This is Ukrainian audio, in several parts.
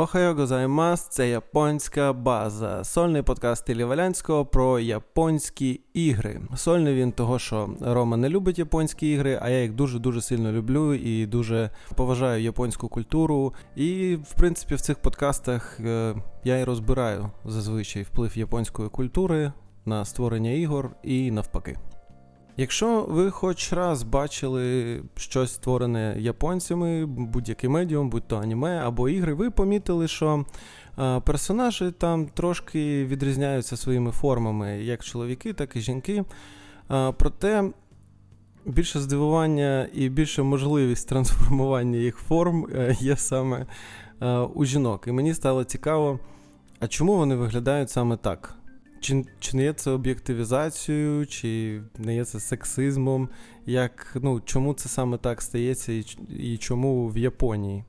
Охайо гозаймас це японська база. Сольний подкаст Іллі Валянського про японські ігри. Сольний він того, що Рома не любить японські ігри, а я їх дуже-дуже сильно люблю і дуже поважаю японську культуру. І, в принципі, в цих подкастах е, я і розбираю зазвичай вплив японської культури на створення ігор і навпаки. Якщо ви хоч раз бачили щось створене японцями, будь-який медіум, будь то аніме або ігри, ви помітили, що персонажі там трошки відрізняються своїми формами, як чоловіки, так і жінки. Проте більше здивування і більше можливість трансформування їх форм е, є саме у жінок. І мені стало цікаво, а чому вони виглядають саме так? Чи чи не є це об'єктивізацією, чи не є це сексизмом? Як, ну, Чому це саме так стається і, і чому в Японії?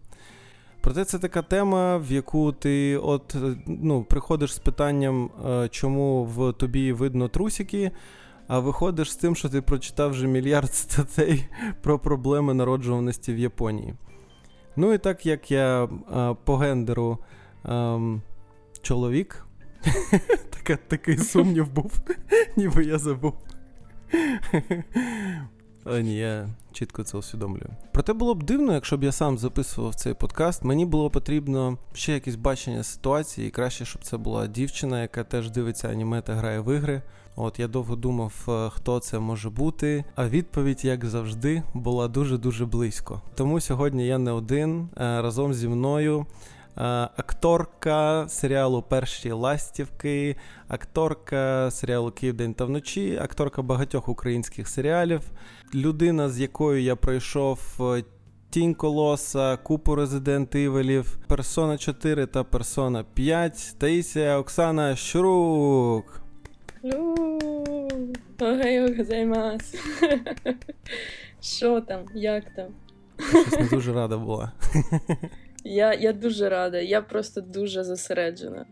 Проте це така тема, в яку ти от, ну, приходиш з питанням, е, чому в тобі видно трусики, а виходиш з тим, що ти прочитав вже мільярд статей про проблеми народжуваності в Японії. Ну і так як я е, по гендеру ем, чоловік. Така, Такий сумнів був, ніби я забув. Але ні, я чітко це усвідомлюю. Проте було б дивно, якщо б я сам записував цей подкаст. Мені було потрібно ще якесь бачення ситуації, і краще, щоб це була дівчина, яка теж дивиться аніме та грає в ігри. От я довго думав, е, хто це може бути. А відповідь, як завжди, була дуже-дуже близько. Тому сьогодні я не один е, разом зі мною. Е, акторка серіалу Перші ластівки, акторка серіалу Київдень та вночі, акторка багатьох українських серіалів, людина, з якою я пройшов. Е, Тінь Колоса, купу Резидент Івелів, Персона 4 та Персона 5. Таїсія Оксана Щурук. Що там? Як там? Щось не дуже рада була. Я я дуже рада, я просто дуже зосереджена.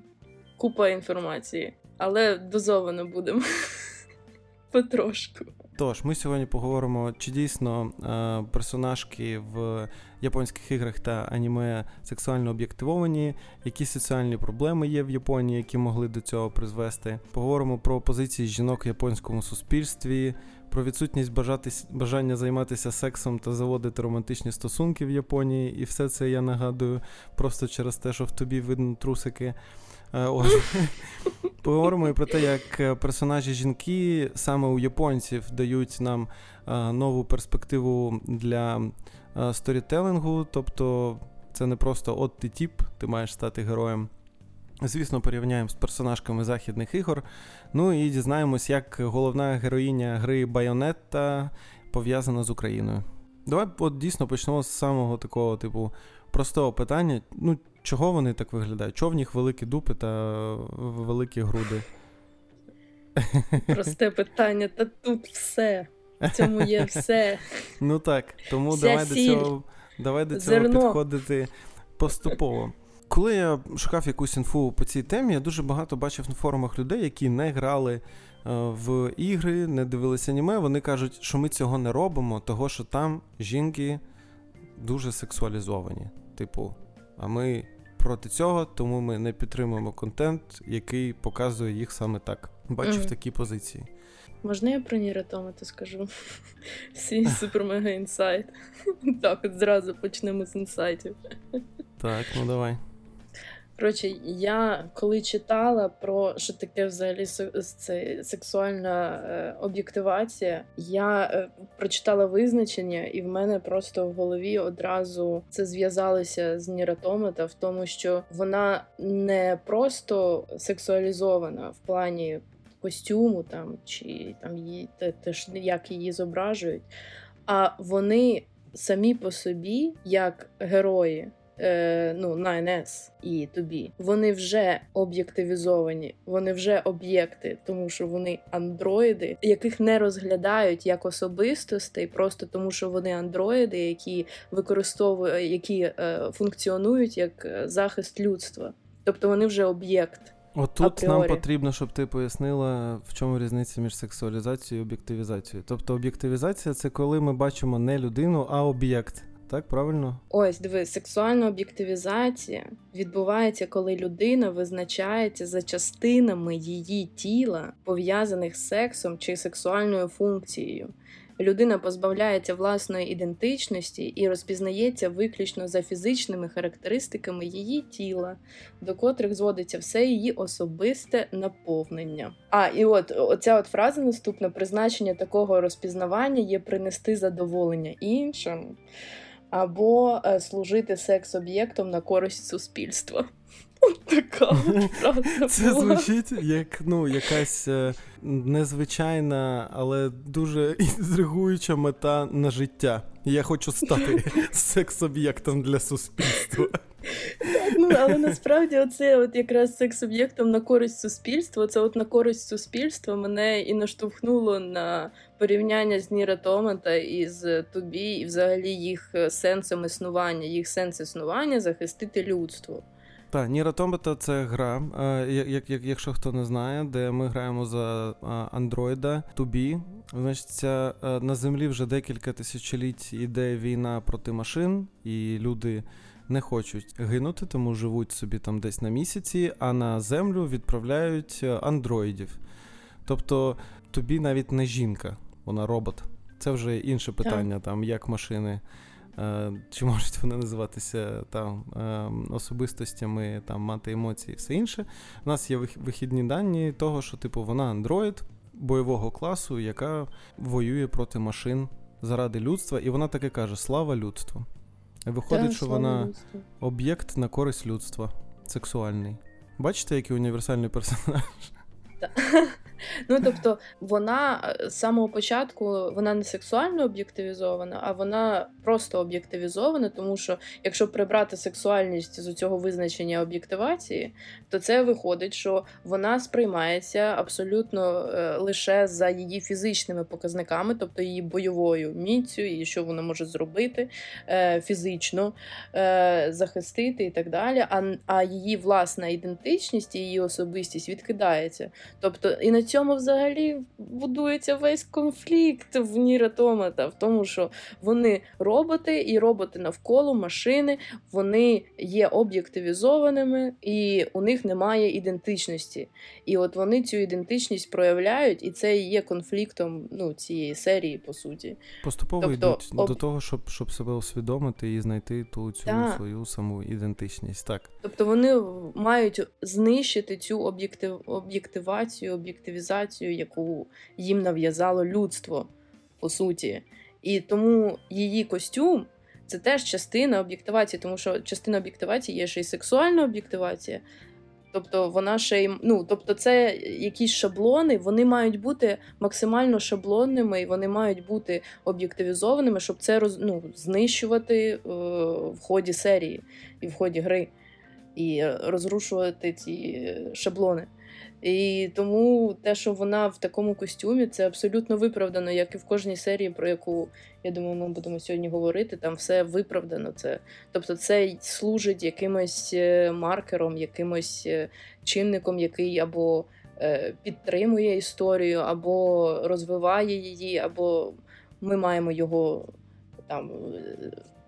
Купа інформації, але дозовано будемо потрошку. Тож, ми сьогодні поговоримо, чи дійсно е, персонажки в японських іграх та аніме сексуально об'єктивовані, які соціальні проблеми є в Японії, які могли до цього призвести. Поговоримо про позиції жінок в японському суспільстві, про відсутність бажати, бажання займатися сексом та заводити романтичні стосунки в Японії. І все це я нагадую просто через те, що в тобі видно трусики. Е, Поговоримо і про те, як е, персонажі жінки саме у японців дають нам е, нову перспективу для сторітелингу. Тобто це не просто от ти тіп, ти маєш стати героєм. Звісно, порівняємо з персонажками західних ігор. Ну і дізнаємось, як головна героїня гри Байонетта пов'язана з Україною. Давай от дійсно почнемо з самого такого, типу, простого питання. Ну, чого вони так виглядають? Чого в них великі дупи та великі груди? Просте питання, та тут все. В цьому є все. Ну так, тому Вся давай сіль. до цього давай до цього Зерно. підходити поступово. Коли я шукав якусь інфу по цій темі, я дуже багато бачив на форумах людей, які не грали е, в ігри, не дивилися аніме. Вони кажуть, що ми цього не робимо, того що там жінки дуже сексуалізовані. Типу, а ми проти цього, тому ми не підтримуємо контент, який показує їх саме так. Бачив mm. такі позиції. Можна я про Ніротомата скажу? Свій супер-мега інсайт. Так, от зразу почнемо з інсайтів. Так, ну давай. Коротше, я коли читала про що таке взагалі сексуальна е, об'єктивація, я е, прочитала визначення, і в мене просто в голові одразу це зв'язалося з Ніратомета в тому, що вона не просто сексуалізована в плані костюму там чи там її те, те як її зображують, а вони самі по собі, як герої е, ну, 9S і тобі, вони вже об'єктивізовані, вони вже об'єкти, тому що вони андроїди, яких не розглядають як особистостей, просто тому що вони андроїди, які використовують, які е, функціонують як е, захист людства. Тобто вони вже об'єкт. Отут нам потрібно, щоб ти пояснила, в чому різниця між сексуалізацією і об'єктивізацією. Тобто об'єктивізація це коли ми бачимо не людину, а об'єкт. Так правильно? Ось диви, сексуальна об'єктивізація відбувається, коли людина визначається за частинами її тіла, пов'язаних з сексом чи сексуальною функцією. Людина позбавляється власної ідентичності і розпізнається виключно за фізичними характеристиками її тіла, до котрих зводиться все її особисте наповнення. А і от оця от фраза наступна: призначення такого розпізнавання є принести задоволення іншим або е, служити секс-об'єктом на користь суспільства. Така фраза Це звучить як ну, якась е, незвичайна, але дуже інтригуюча мета на життя. Я хочу стати секс-об'єктом для суспільства. Так, ну але насправді оце от якраз секс-об'єктом на користь суспільства. Це от на користь суспільства мене і наштовхнуло на порівняння з Ніра Томата із Тубі, і взагалі їх сенсом існування, їх сенс існування захистити людство. Так, Ніра це гра, як, як, якщо хто не знає, де ми граємо за андроїда Тубі. Значить, на землі вже декілька тисячоліть іде війна проти машин, і люди не хочуть гинути, тому живуть собі там десь на місяці, а на землю відправляють андроїдів. Тобто тобі навіть не жінка, вона робот. Це вже інше питання, так. там як машини. Чи можуть вони називатися там особистостями, там мати емоції і все інше. У нас є вихідні дані того, що типу вона андроїд бойового класу, яка воює проти машин заради людства, і вона таке каже: Слава людству! Виходить, так, що вона людству. об'єкт на користь людства, сексуальний. Бачите, який універсальний персонаж? Ну тобто, вона е, з самого початку вона не сексуально об'єктивізована, а вона просто об'єктивізована, тому що якщо прибрати сексуальність з цього визначення об'єктивації, то це виходить, що вона сприймається абсолютно е, лише за її фізичними показниками, тобто її бойовою міцю, і що вона може зробити е, фізично, захистити і так далі. А її власна ідентичність і її особистість відкидається. Тобто і на цьому взагалі будується весь конфлікт в Ніра Томата, в тому, що вони роботи, і роботи навколо машини, вони є об'єктивізованими, і у них немає ідентичності. І от вони цю ідентичність проявляють, і це є конфліктом ну, цієї серії, по суті. Поступово тобто, йдуть об... до того, щоб щоб себе усвідомити і знайти ту цю так. свою саму ідентичність. Так. Тобто вони мають знищити цю об'єктив... об'єктивацію, об'єктивізацію, яку їм нав'язало людство, по суті. І тому її костюм це теж частина об'єктивації, тому що частина об'єктивації є ще й сексуальна об'єктивація. Тобто вона ще й ну, тобто, це якісь шаблони, вони мають бути максимально шаблонними і вони мають бути об'єктивізованими, щоб це роз, ну, знищувати е, в ході серії і в ході гри, і розрушувати ці шаблони. І тому те, що вона в такому костюмі, це абсолютно виправдано, як і в кожній серії, про яку я думаю, ми будемо сьогодні говорити. Там все виправдано. Це тобто, це служить якимось е, маркером, якимось е, чинником, який або е, підтримує історію, або розвиває її, або ми маємо його там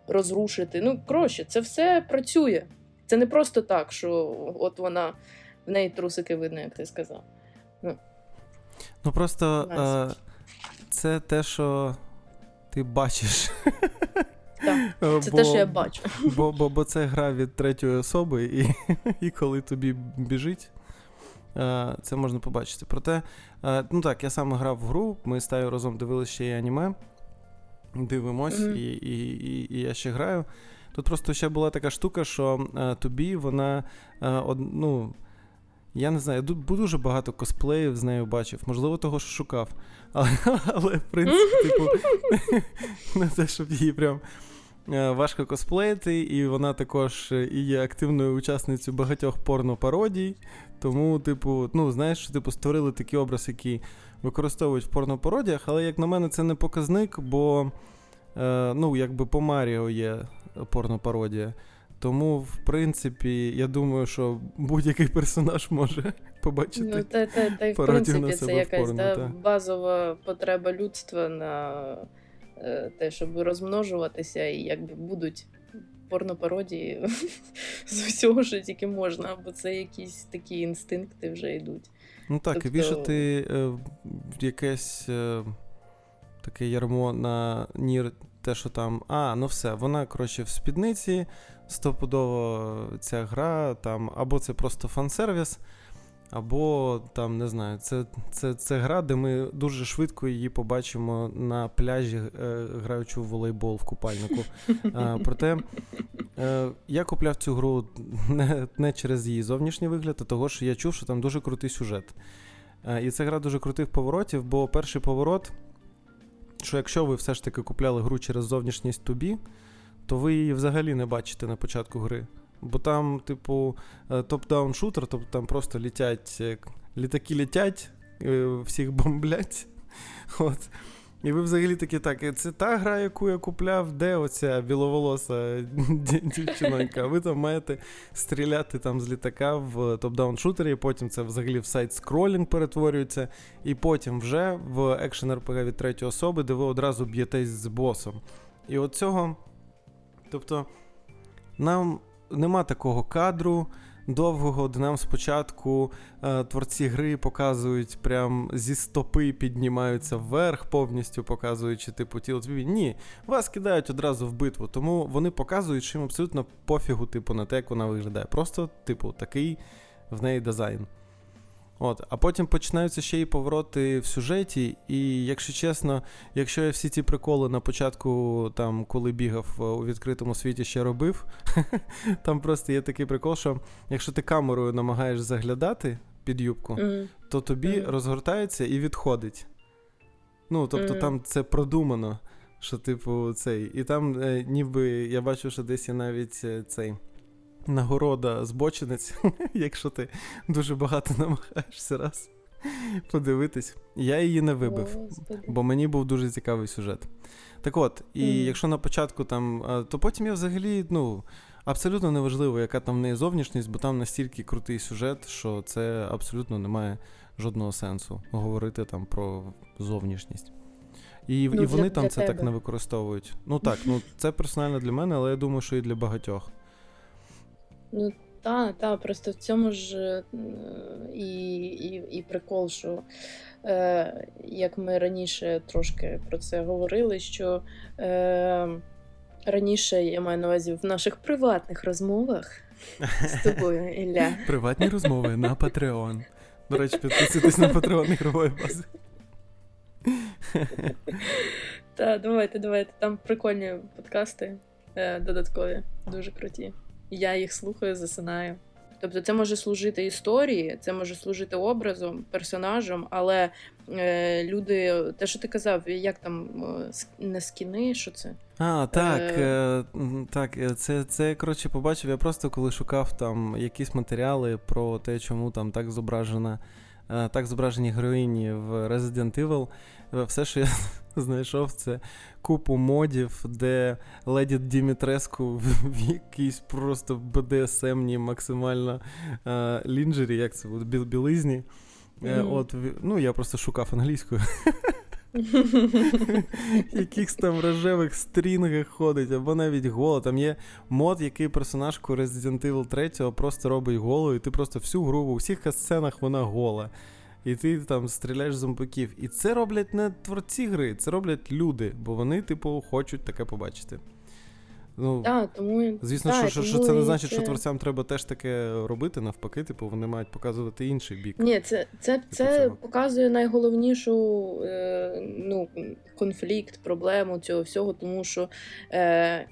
розрушити. Ну коротше, це все працює. Це не просто так, що от вона в неї трусики видно, як ти сказав. Ну, ну просто е, це те, що ти бачиш. Так, Це бо, те, що я бачу. Бо бо, бо це гра від третьої особи, і і коли тобі біжить, е, це можна побачити. Проте, е, ну так, я сам грав в гру, ми з Таю разом дивилися ще й аніме, дивимось, mm-hmm. і, і, і, і я ще граю. Тут просто ще була така штука, що е, тобі вона ну, я не знаю, я дуже багато косплеїв з нею бачив, можливо, того що шукав. Але, але в принципі, типу, не те, щоб її прям е, важко косплеїти, і вона також і є активною учасницею багатьох порнопародій. Тому, типу, ну, знаєш, типу, створили такий образ, який використовують в порнопародіях, але, як на мене, це не показник, бо е, ну, якби по Маріо є порнопародія. Тому, в принципі, я думаю, що будь-який персонаж може побачити. Ну, та, та, та в принципі, це якась порно, та, базова потреба людства на е, те, щоб розмножуватися, і якби будуть порнопародії з усього, що тільки можна, бо це якісь такі інстинкти вже йдуть. Ну так, тобто... вішати е, якесь е, таке ярмо на нір, те, що там. А, ну все, вона, коротше, в спідниці, стопудово ця гра, там, або це просто фан-сервіс, або там, не знаю, це це, це гра, де ми дуже швидко її побачимо на пляжі, е, граючи в волейбол в купальнику. Е, проте е, я купляв цю гру не не через її зовнішній вигляд, а того, що я чув, що там дуже крутий сюжет. Е, і це гра дуже крутих поворотів, бо перший поворот, що якщо ви все ж таки купляли гру через зовнішність 2B, то ви її взагалі не бачите на початку гри. Бо там, типу, е, top-down shooter, тобто там просто літять, е, літаки літять, е, всіх бомблять. От. І ви взагалі такі, так, це та гра, яку я купляв, де оця біловолоса дівчинонька. Ви там маєте стріляти там з літака в top-down shooter і, потім це взагалі в side-scrolling перетворюється, і потім вже в action RPG від третьої особи, де ви одразу б'єтесь з босом. І от цього. Тобто, нам нема такого кадру довгого, де нам спочатку е, творці гри показують прям зі стопи піднімаються вверх, повністю показуючи типу тіло. Ні, вас кидають одразу в битву, тому вони показують, що їм абсолютно пофігу, типу, на те, як вона виглядає. Просто, типу, такий в неї дизайн. От, А потім починаються ще й повороти в сюжеті. І, якщо чесно, якщо я всі ці приколи на початку, там, коли бігав е, у відкритому світі, ще робив, там просто є такий прикол, що якщо ти камерою намагаєш заглядати під юбку, mm. то тобі mm. розгортається і відходить. Ну, тобто mm. там це продумано, що, типу, цей. І там, е, ніби я бачу, що десь є навіть е, цей нагорода збочинець, якщо ти дуже багато намагаєшся раз подивитись. Я її не вибив, бо мені був дуже цікавий сюжет. Так от, і mm. якщо на початку там, то потім я взагалі, ну. Абсолютно неважливо, яка там в неї зовнішність, бо там настільки крутий сюжет, що це абсолютно не має жодного сенсу говорити там про зовнішність. І ну, і вони для, там для це тебе. так не використовують. Ну так, ну це персонально для мене, але я думаю, що і для багатьох. Ну, та, та, просто в цьому ж е, і і, і прикол, що е, як ми раніше трошки про це говорили, що е, раніше я маю на увазі в наших приватних розмовах з тобою, Ілля. Приватні розмови на Patreon. До речі, підписуйтесь на Patreon ігрової бази. Так, давайте, давайте. Там прикольні подкасти е, додаткові, дуже круті я їх слухаю, засинаю. Тобто це може служити історії, це може служити образом, персонажем, але е, люди, те, що ти казав, як там е, не скіни, що це? А, так, е... е так, е, це, це коротше, побачив. Я просто коли шукав там якісь матеріали про те, чому там так зображена, так зображені героїні в Resident Evil, все, що я знайшов, це купу модів, де леді Дімітреску в якійсь просто БДСМній максимально е, лінджері, як це буде, біл білизні. Mm-hmm. От, Ну, я просто шукав англійською. Якихось там рожевих стрінгах ходить, або навіть голо. Там є мод, який персонажку Resident Evil 3 просто робить голу, і ти просто всю гру у всіх сценах вона гола і ти там стріляєш зомбаків. І це роблять не творці гри, це роблять люди, бо вони, типу, хочуть таке побачити. Ну, а, тому... Звісно, так, що що, це не значить, це... що творцям треба теж таке робити, навпаки, типу, вони мають показувати інший бік. Ні, це це, типу це показує найголовнішу е, ну, конфлікт, проблему цього всього, тому що е,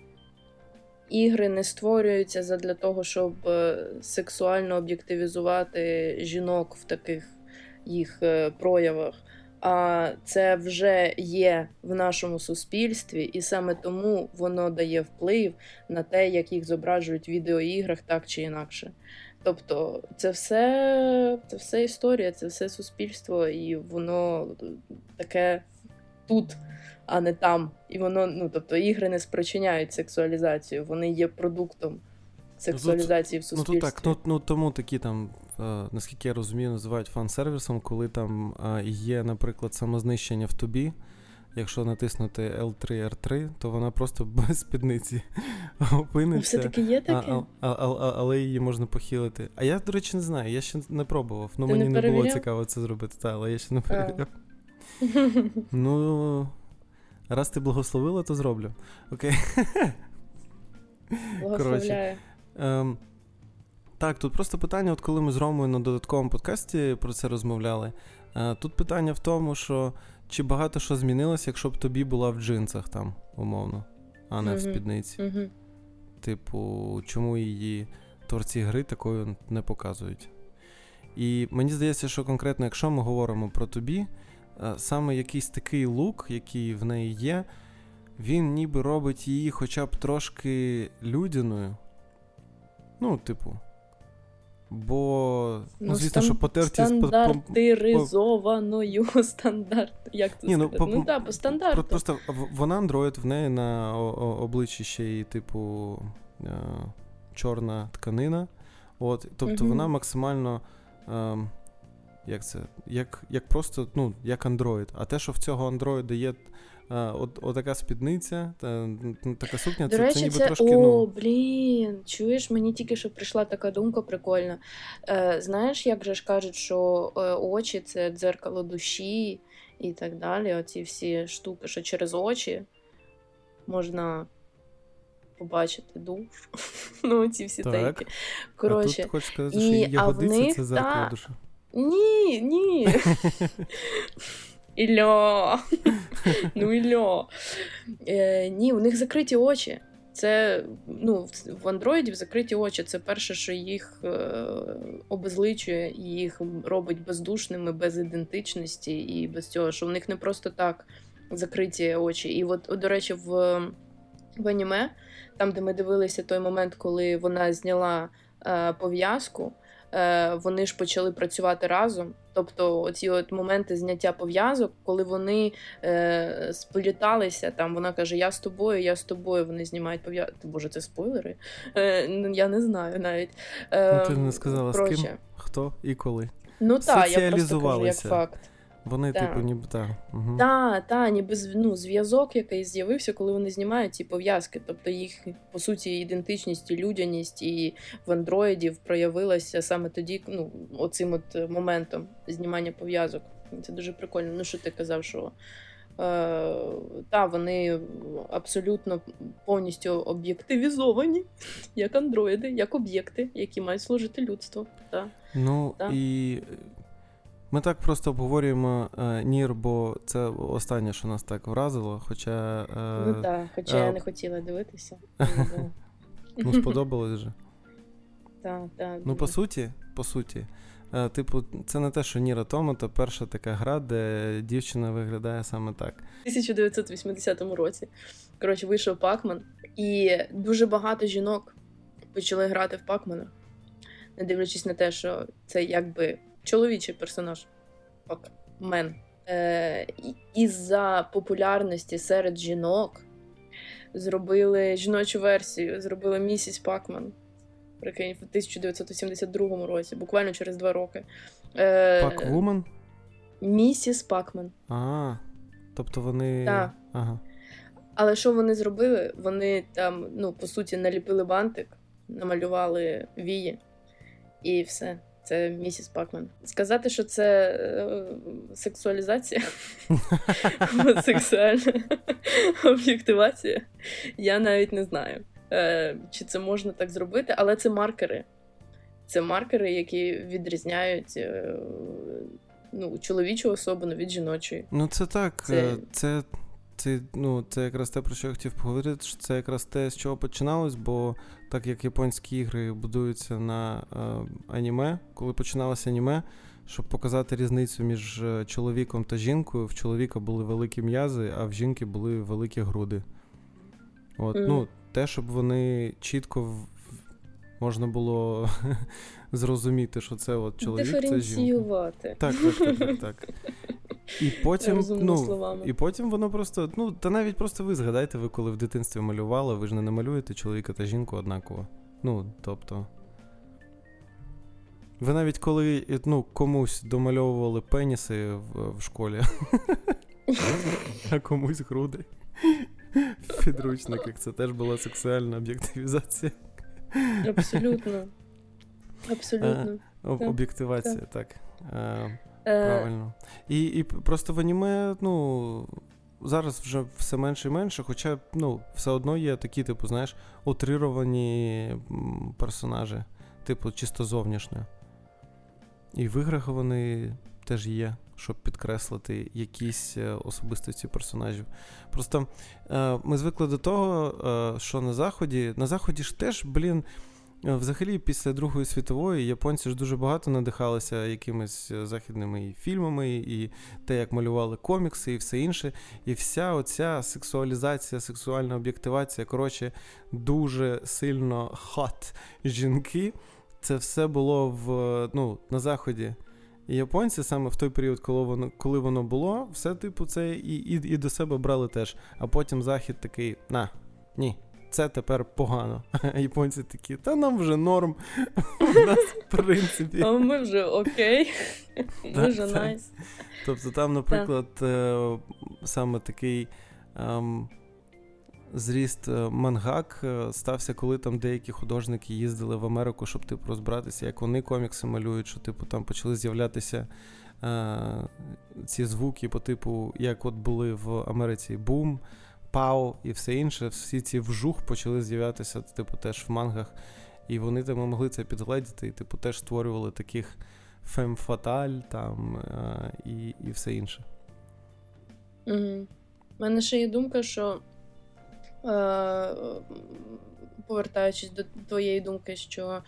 ігри не створюються для того, щоб е, сексуально об'єктивізувати жінок в таких їх е, проявах, а це вже є в нашому суспільстві, і саме тому воно дає вплив на те, як їх зображують в відеоіграх, так чи інакше. Тобто, це все це все історія, це все суспільство, і воно таке тут, а не там. І воно, ну тобто, ігри не спричиняють сексуалізацію, вони є продуктом сексуалізації в суспільстві. Ну, то так, ну, ну тому такі там наскільки я розумію, називають фан-сервісом, коли там е, є, наприклад, самознищення в тобі. якщо натиснути L3 R3, то вона просто без спідниці опиниться. Все-таки є таке? А, а, а, але її можна похилити. А я, до речі, не знаю, я ще не пробував. Ну, мені не не, було цікаво це зробити, та, але я ще не перевіряв. Ну, раз ти благословила, то зроблю. Окей. Благословляю. Ем, так, тут просто питання, от коли ми з Ромою на додатковому подкасті про це розмовляли. Е, тут питання в тому, що чи багато що змінилося, якщо б тобі була в джинсах там, умовно, а не в Мгм. спідниці. Мгм. Типу, чому її творці гри такою не показують. І мені здається, що конкретно, якщо ми говоримо про тобі, е, саме якийсь такий лук, який в неї є, він ніби робить її хоча б трошки людяною. Ну, типу. Бо, ну, звісно, стан- що потерті стандартизованою стандарт. Як це Ні, ну, по- Ну так, по стандарту. Про- Просто вона андроїд, в неї на обличчі ще й, типу, е, чорна тканина. От, тобто Мгм. вона максимально. Е, як це? Як, як просто, ну, як андроїд. А те, що в цього андроїда є от, отака спідниця, та, ну, така сукня, До це, речі, це ніби це трошки. о, ну, блін. Чуєш, мені тільки що прийшла така думка прикольна. Е, знаєш, як же ж кажуть, що е, очі це дзеркало душі і так далі. Оці всі штуки, що через очі можна побачити душу. Ну, ці всі Так. тейки. а Коротше, тут хочу сказати, і- що її а ягодиця це зеркало та- душі. ні, ні. Ільо. Ну, Ільо. Е, ні, у них закриті очі. Це ну, в- андроїдів закриті очі. Це перше, що їх е, обезличує і їх робить бездушними, без ідентичності і без цього, що в них не просто так закриті очі. І от, от, до речі, в, в аніме, там, де ми дивилися той момент, коли вона зняла е, пов'язку, вони ж почали працювати разом. Тобто, оці от моменти зняття пов'язок, коли вони е, спліталися, там вона каже: Я з тобою, я з тобою. Вони знімають пов'язку. Боже, це спойлери? Е, ну, я не знаю навіть. Е, Ну, ти не сказала, з ким, хто і коли. Ну так, я просто кажу як факт. Вони, Так. типу, ніби так. Угу. Та, та, ніби ну, зв'язок, який з'явився, коли вони знімають ці пов'язки. Тобто їх, по суті, ідентичність і людяність і в андроїдів проявилася саме тоді, ну, оцим от моментом знімання пов'язок. Це дуже прикольно. Ну, що ти казав, що е, та, вони абсолютно повністю об'єктивізовані, як андроїди, як об'єкти, які мають служити людству. Та. Ну Так. і ми так просто обговорюємо е, Нір, бо це останнє, що нас так вразило. Хоча е, ну так, хоча е, я не хотіла дивитися. ну, сподобалось же. Так, так. Ну, по суті, по суті, е, типу, це не те, що Нір Автомата, перша така гра, де дівчина виглядає саме так. У 1980 році. Коротше, вийшов Пакман, і дуже багато жінок почали грати в Пакмана, не дивлячись на те, що це якби чоловічий персонаж. Пакмен. Е, із-за популярності серед жінок зробили жіночу версію, зробили місіс Пакман. Прикинь, в 1982 році, буквально через два роки. Е, Паквумен? Місіс Пакман. А, тобто вони. Так. Ага. Але що вони зробили? Вони там, ну, по суті, наліпили бантик, намалювали вії, і все. Це місіс Пакмен. Сказати, що це е, сексуалізація, сексуальна об'єктивація, я навіть не знаю, е, чи це можна так зробити, але це маркери. Це маркери, які відрізняють е, ну, чоловічу особину від жіночої. Ну, це так. Це- е, Це, це, ну, це якраз те, про що я хотів поговорити. що Це якраз те, з чого починалось, бо так як японські ігри будуються на е, аніме, коли починалося аніме, щоб показати різницю між е, чоловіком та жінкою, в чоловіка були великі м'язи, а в жінки були великі груди. От, Мгм. ну, те, щоб вони чітко в- можна було зрозуміти, що це от чоловік, це жінка. Так, так, так, так. І потім, ну, словами. і потім воно просто, ну, та навіть просто ви згадайте, ви коли в дитинстві малювали, ви ж не намалюєте чоловіка та жінку однаково. Ну, тобто. Ви навіть коли ну, комусь домальовували пеніси в, в школі, а комусь груди. В підручниках це теж була сексуальна об'єктивізація. Абсолютно. Абсолютно. Об- Так, Об'єктивація, так. Е, Правильно. І, і просто в аніме, ну. Зараз вже все менше і менше, хоча ну, все одно є такі, типу, знаєш, утрировані персонажі, типу, чисто зовнішньо. І в іграх вони теж є, щоб підкреслити якісь е, особистості персонажів. Просто е, ми звикли до того, е, що на Заході, на Заході ж теж, блін. Е, Взагалі, після Другої світової японці ж дуже багато надихалися якимись е, західними фільмами, і те, як малювали комікси, і все інше. І вся оця сексуалізація, сексуальна об'єктивація, коротше, дуже сильно хат жінки. Це все було в, ну, на Заході. І японці саме в той період, коли воно коли воно було, все типу це і, і, і до себе брали теж. А потім захід такий: на, ні, це тепер погано. А японці такі, та нам вже норм. У нас, в принципі. А ми вже окей. Дуже так. найс. Тобто там, наприклад, е, саме такий ем, зріст е, мангак е, стався, коли там деякі художники їздили в Америку, щоб типу розбиратися, як вони комікси малюють, що типу там почали з'являтися е, ці звуки по типу, як от були в Америці boom, pow і все інше. Всі ці вжух почали з'являтися, типу, теж в мангах. І вони там могли це підгледіти, і типу теж створювали таких femme fatale там е, і, і все інше. Угу. У мене ще є думка, що е, повертаючись до твоєї думки, що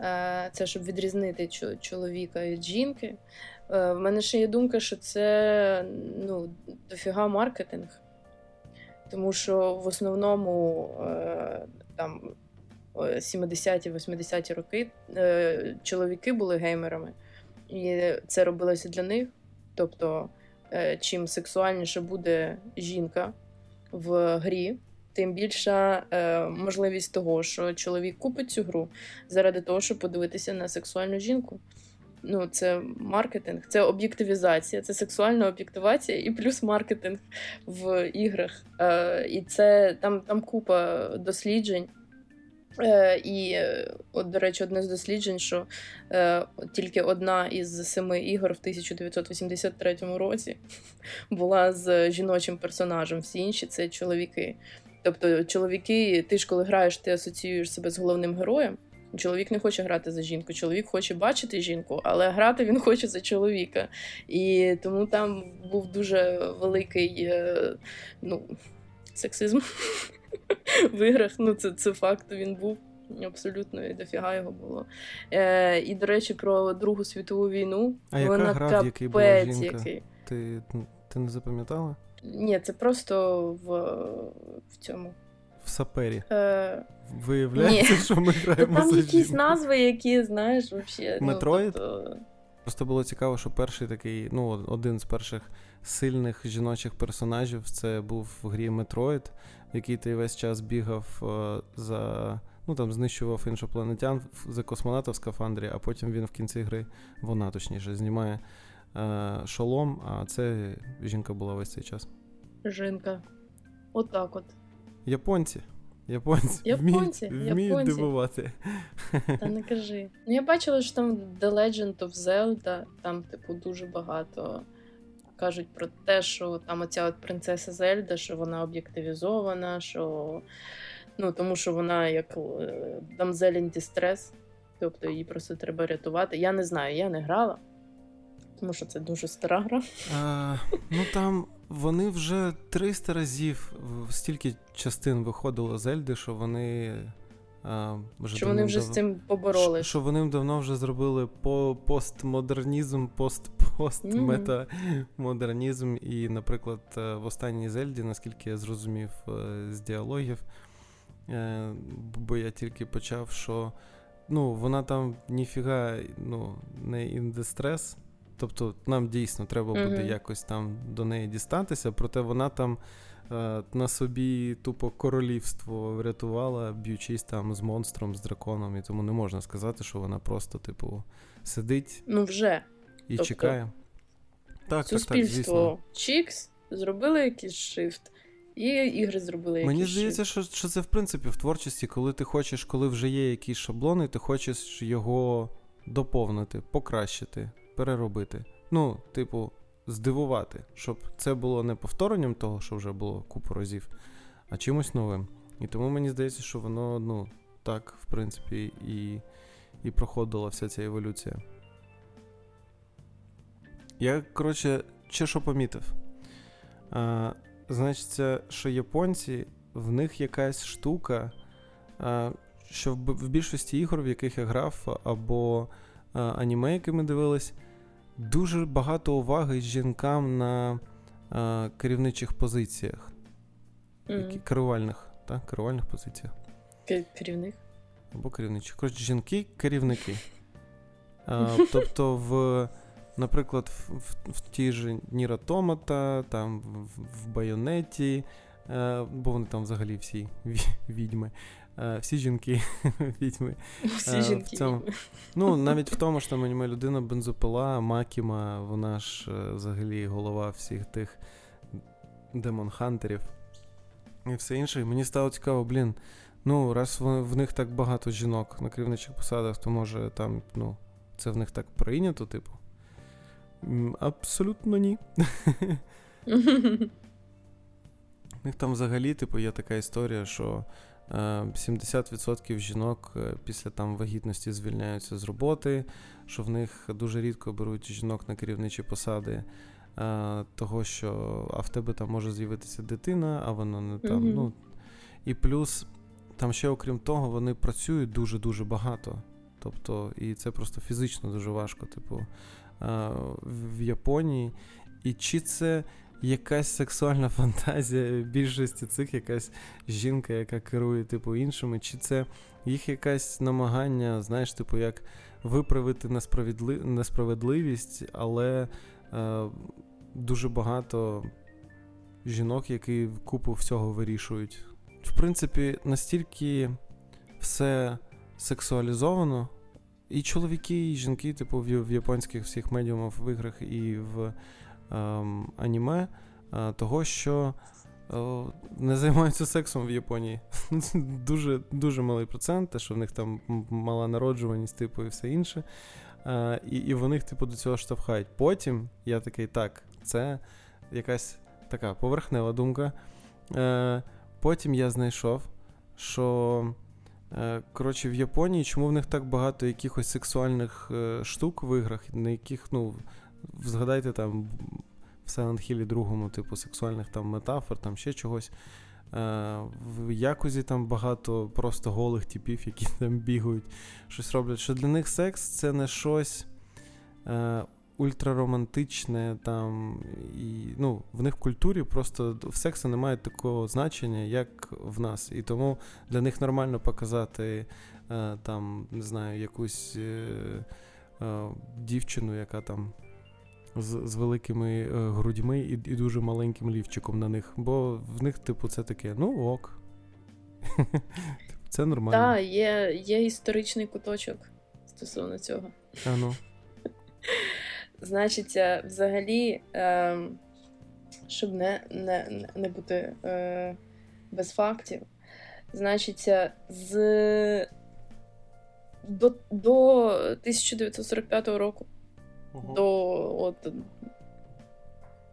е, це щоб відрізнити чоловіка від жінки. Е, в мене ще є думка, що це ну, дофіга маркетинг. Тому що в основному е, там е, 70-ті, 80-ті роки е, чоловіки були геймерами, і це робилося для них. Тобто, е, чим сексуальніше буде жінка в грі, тим більша е, можливість того, що чоловік купить цю гру заради того, щоб подивитися на сексуальну жінку. Ну, це маркетинг, це об'єктивізація, це сексуальна об'єктивація і плюс маркетинг в іграх. Е, і це там, там купа досліджень. Е, і, от, до речі, одне з досліджень, що е, тільки одна із семи ігор в 1983 році була з жіночим персонажем, всі інші це чоловіки. Тобто, чоловіки, ти ж коли граєш, ти асоціюєш себе з головним героєм. Чоловік не хоче грати за жінку, чоловік хоче бачити жінку, але грати він хоче за чоловіка. І тому там був дуже великий е, ну, сексизм в іграх. Ну, це, це факт, він був. Абсолютно, і дофіга його було. Е, і, до речі, про Другу світову війну. А яка вона гра, в якій була жінка? який. Ти, ти не запам'ятала? Ні, це просто в, в цьому. В сапері. Е, Виявляється, Ні. що ми ну, граємо там за якісь жінку. назви, які, знаєш, взагалі. Метроїд? Ну, тобто, Просто було цікаво, що перший такий, ну, один з перших сильних жіночих персонажів це був в грі Metroid, в якій ти весь час бігав е, за. Ну там знищував іншопланетян за космонавта в скафандрі, а потім він в кінці гри, вона точніше, знімає е, шолом, а це жінка була весь цей час. жінка. Отак от. Японці. Японці, Японці, вміють, вміють японці. дивувати. Та не кажи. Ну, я бачила, що там The Legend of Zelda, там, типу, дуже багато кажуть про те, що там оця от принцеса Зельда, що вона об'єктивізована, що. Ну, тому що вона як е, damsel in distress, тобто її просто треба рятувати. Я не знаю, я не грала, тому що це дуже стара гра. А, ну там вони вже 300 разів стільки частин виходило Зельди, що вони. А, вже Що вони вже з цим поборолись. Що вони давно вже зробили по постмодернізм, пост-пост-метамодернізм. І, наприклад, е, в останній Зельді, наскільки я зрозумів е, з діалогів, е, бо я тільки почав, що ну, вона там ніфіга ну, не distress, Тобто нам дійсно треба буде Мгм. якось там до неї дістатися, проте вона там е, на собі тупо королівство врятувала, б'ючись там з монстром, з драконом, і тому не можна сказати, що вона просто, типу, сидить Ну вже. і Тобто чекає. Так, так, так, звісно. Чікс зробили якийсь шифт, і ігри зробили якийсь Мені здається, що що це в принципі в творчості, коли ти хочеш, коли вже є якийсь шаблон, і ти хочеш його доповнити, покращити, переробити. Ну, типу, здивувати, щоб це було не повторенням того, що вже було купу разів, а чимось новим. І тому мені здається, що воно, ну, так, в принципі, і, і проходила вся ця еволюція. Я, коротше, ще що помітив. А, Значиться, що японці, в них якась штука, а, що в, більшості ігор, в яких я грав, або а, аніме, які ми дивились, дуже багато уваги жінкам на а, керівничих позиціях. Які, керувальних, так? Керувальних позиціях. Керівник. Або керівничих. Коротше, жінки керівники. А, Тобто, в, наприклад, в, в, в тій же Ніра Томата, там в, в Байонеті, а, бо вони там взагалі всі відьми. А, всі жінки відьми. Всі жінки. В цьому. Ну, навіть в тому, що там аніме людина бензопила, Макіма, вона ж взагалі голова всіх тих демон-хантерів і все інше. І мені стало цікаво, блін. Ну, раз в, в них так багато жінок на керівничих посадах, то може там, ну, це в них так прийнято, типу. Абсолютно ні. У них там взагалі, типу, є така історія, що е, 70% жінок після там вагітності звільняються з роботи, що в них дуже рідко беруть жінок на керівничі посади. Е, того, що а в тебе там може з'явитися дитина, а вона не там. Мгм. ну, І плюс, там ще, окрім того, вони працюють дуже-дуже багато. Тобто, і це просто фізично дуже важко, типу, е, в Японії. І чи це якась сексуальна фантазія більшості цих якась жінка, яка керує, типу, іншими, чи це їх якесь намагання, знаєш, типу, як виправити несправедли... несправедливість, але е, дуже багато жінок, які купу всього вирішують. В принципі, настільки все сексуалізовано. І чоловіки, і жінки, типу, в, японських всіх медіумах, в іграх і в аніме, е, того, що е, не займаються сексом в Японії. Дуже дуже малий процент, те, що в них там мала народжуваність, типу, і все інше. Е, і, і вони, типу, до цього штовхають. Потім я такий, так, це якась така поверхнева думка. Потім я знайшов, що. Коротше, в Японії, чому в них так багато якихось сексуальних штук в іграх, на яких, ну, згадайте там в Hill другому, типу, сексуальних там метафор, там ще чогось. Е, в Якузі там багато просто голих типів, які там бігають, щось роблять. Що для них секс це не щось е, ультраромантичне, там, і, ну, в них в культурі просто в сексу немає такого значення, як в нас. І тому для них нормально показати е, там, не знаю, якусь е, е, дівчину, яка там. З з великими е, грудьми і і дуже маленьким лівчиком на них. Бо в них, типу, це таке, ну ок. Це нормально. Так, є є історичний куточок стосовно цього. А ну. Значить, е, взагалі, е, щоб не не, не бути е, без фактів, значить, з до, до 1945 року, uh-huh. до от,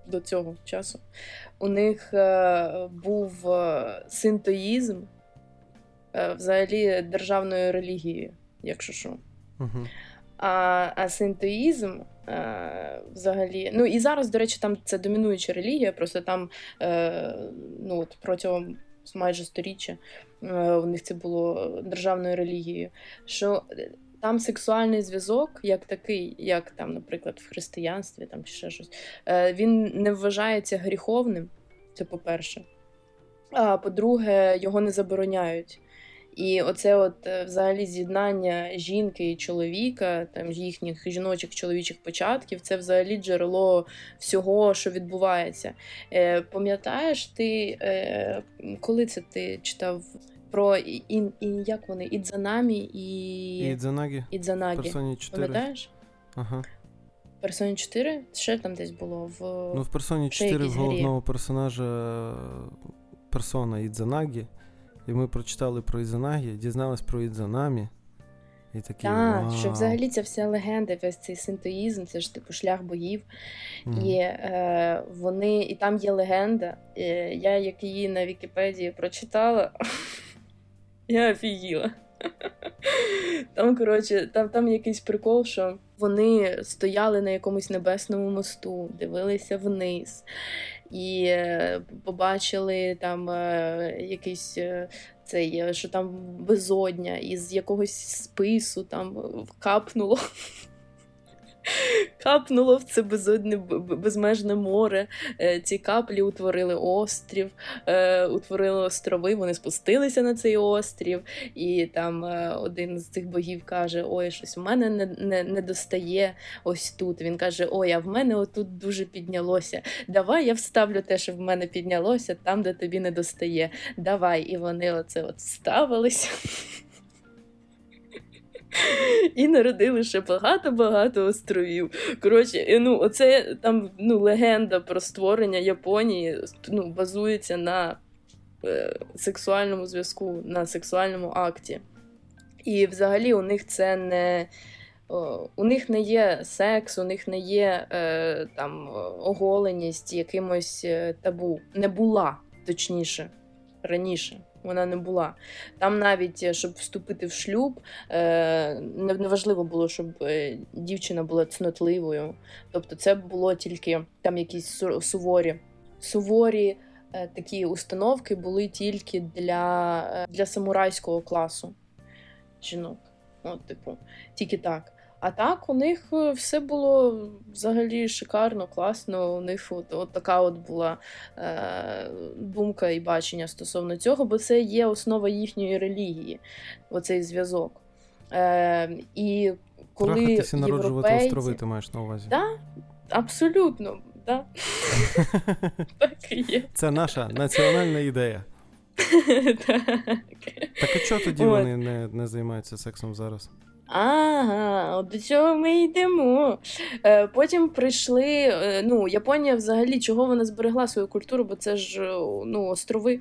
до цього часу, у них е, був синтоїзм е, взагалі державною релігією, якщо що. Uh-huh. А а синтоїзм е, взагалі. Ну і зараз, до речі, там це домінуюча релігія, просто там е, ну, от протягом майже сторіччя е, у них це було державною релігією. Що там сексуальний зв'язок, як такий, як там, наприклад, в християнстві там чи ще щось, е, він не вважається гріховним, це по-перше. А по-друге, його не забороняють. І оце от е, взагалі з'єднання жінки і чоловіка, там їхніх жіночих чоловічих початків, це взагалі джерело всього, що відбувається. Е, Пам'ятаєш ти, е, коли це ти читав про і, і, і як вони? Ідзанамі і Ідзанагі. Ідзанагі. Персоні 4. Пам'ятаєш? Ага. Персоні 4? Ще там десь було в. Ну, в персоні 4 в головного персонажа персона Ідзанагі. І ми прочитали про Ідзанагі, дізнались про Ідзанамі. І такі, Так, що взагалі ця вся легенда, весь цей синтоїзм, це ж типу шлях боїв. Mm. І е, вони, і там є легенда. І я як її на Вікіпедії прочитала, я офігіла. Там, коротше, там там якийсь прикол, що вони стояли на якомусь небесному мосту, дивилися вниз і е, побачили там е, якийсь е, цей, що там безодня із якогось спису там капнуло. Капнуло в це безодне безмежне море. Е, ці каплі утворили острів, е, утворили острови, вони спустилися на цей острів, і там е, один з цих богів каже: Ой, щось в мене не не, не достає ось тут. Він каже: Ой, а в мене отут дуже піднялося. Давай я вставлю те, що в мене піднялося, там, де тобі не достає. Давай. І вони оце от ставилися. І народили ще багато-багато островів. Коротше, ну, оце там ну, легенда про створення Японії ну, базується на е, сексуальному зв'язку, на сексуальному акті. І взагалі у них це не. У них не є секс, у них не є е, там оголеність якимось е, табу. Не була точніше раніше вона не була. Там навіть, е, щоб вступити в шлюб, е, неважливо було, щоб е, дівчина була цнотливою. Тобто, це було тільки там якісь суворі. Суворі такі установки були тільки для, для самурайського класу жінок. От, типу, тільки так. А так у них е, все було взагалі шикарно, класно. У них от, от така от була е, думка і бачення стосовно цього, бо це є основа їхньої релігії, оцей зв'язок. Е, І коли Трахатися народжувати європейці... острови, ти маєш на увазі? Так, абсолютно, да. так і є. Це наша національна ідея. Так а чого тоді вони не, не займаються сексом зараз? Ага, до цього ми йдемо. Е, Потім прийшли. Е, ну, Японія взагалі чого вона зберегла свою культуру, бо це ж е, ну, острови.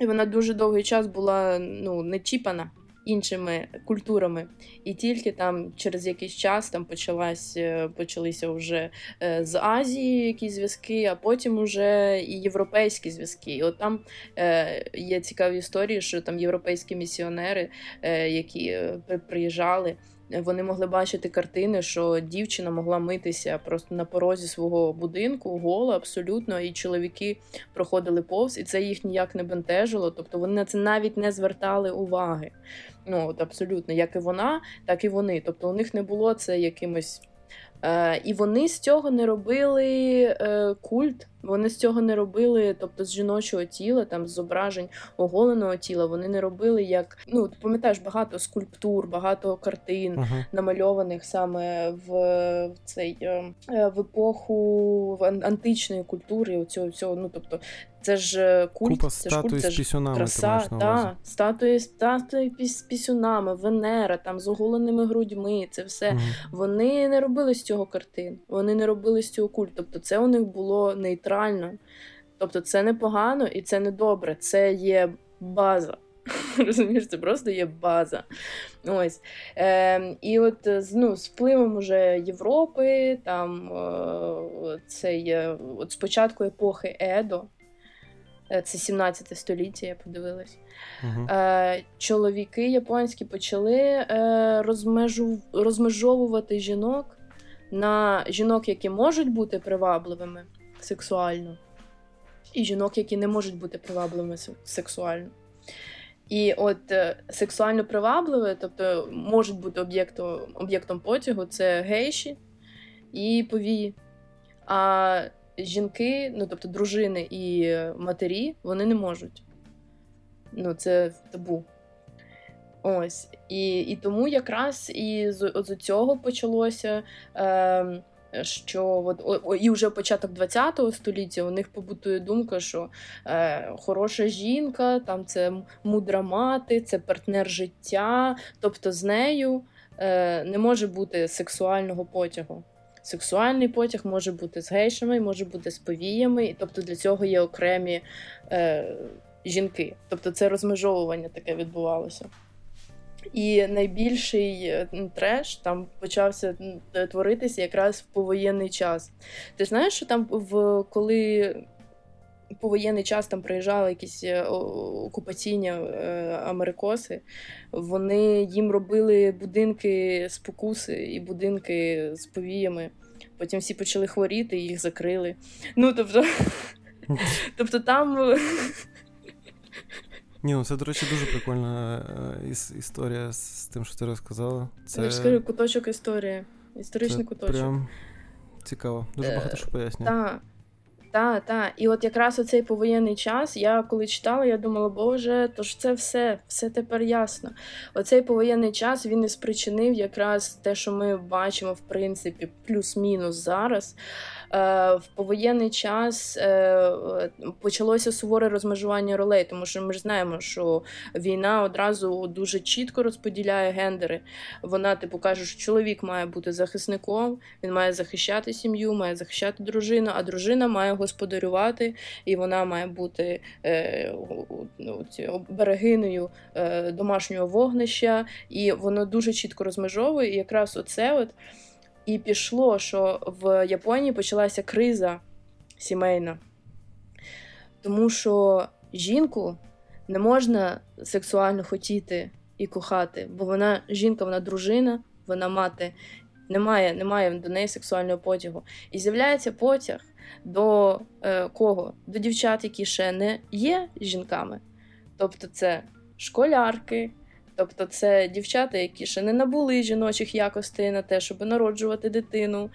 І вона дуже довгий час була ну, не чіпана іншими культурами. І тільки там через якийсь час там почалась, е, почалися вже з Азії якісь зв'язки, а потім уже і європейські зв'язки. І от там е, є цікаві історії, що там європейські місіонери, е, які приїжджали вони могли бачити картини, що дівчина могла митися просто на порозі свого будинку, гола абсолютно, і чоловіки проходили повз, і це їх ніяк не бентежило. Тобто вони на це навіть не звертали уваги. Ну от абсолютно, як і вона, так і вони. Тобто у них не було це якимось. Е, І вони з цього не робили е, культ. Вони з цього не робили, тобто з жіночого тіла, там з зображень оголеного тіла, вони не робили як ну ти пам'ятаєш багато скульптур, багато картин uh-huh. намальованих саме в, в цей е, в епоху античної культури. Оцього, цього, ну тобто. Це ж е, культ, Купа це ж культ, це ж краса, та, статуї статуї з пісюнами, Венера, там з оголеними грудьми. Це все. Mm. Вони не робили з цього картин, вони не робили з цього культ. Тобто, це у них було нейтрально нейтрально. Тобто це не погано і це не добре. Це є база. Розумієш, це просто є база. Ось. Е, І от ну, з впливом уже Європи, там е, цей, от спочатку епохи Едо, е, це 17 століття, я подивилась. Uh-huh. Е, Чоловіки японські почали е, розмежу, розмежовувати жінок на жінок, які можуть бути привабливими сексуально, і жінок, які не можуть бути привабливими сексуально. І от е, сексуально привабливе, тобто можуть бути об'єктом об'єктом потягу, це гейші і повії. А жінки, ну тобто дружини і матері, вони не можуть. Ну, це табу. Ось. І і тому якраз і з, з цього почалося. Е, що от, о, і вже початок ХХ століття у них побутує думка, що е, хороша жінка, там це мудра мати, це партнер життя, тобто з нею е, не може бути сексуального потягу. Сексуальний потяг може бути з гейшами, може бути з повіями, тобто для цього є окремі е, жінки. Тобто це розмежовування таке відбувалося. І найбільший е, треш там почався творитися якраз в повоєнний час. Ти знаєш, що там в коли повоєнний час там приїжджали якісь е, окупаційні е, америкоси, вони їм робили будинки з покуси і будинки з повіями. Потім всі почали хворіти, їх закрили. Ну тобто, тобто там. Ні, ну це, до речі, дуже прикольна е, історія з тим, що ти розказала. Це Я скажу, куточок історії. Історичний це куточок. Прям цікаво. Дуже багато що пояснює. Так. Так, так. І от якраз оцей повоєнний час, я коли читала, я думала, боже, то ж це все, все тепер ясно. Оцей повоєнний час він і спричинив якраз те, що ми бачимо, в принципі, плюс-мінус зараз. Е, в повоєнний час е, почалося суворе розмежування ролей, тому що ми ж знаємо, що війна одразу дуже чітко розподіляє гендери. Вона, типу, каже, що чоловік має бути захисником, він має захищати сім'ю, має захищати дружину, а дружина має господарювати, і вона має бути е, берегиною е, домашнього вогнища, і воно дуже чітко розмежовує. І якраз оце от і пішло, що в Японії почалася криза сімейна, тому що жінку не можна сексуально хотіти і кохати, бо вона жінка, вона дружина, вона мати. Немає немає до неї сексуального потягу. І з'являється потяг до е, кого? До дівчат, які ще не є жінками. Тобто це школярки, тобто це дівчата, які ще не набули жіночих якостей на те, щоб народжувати дитину.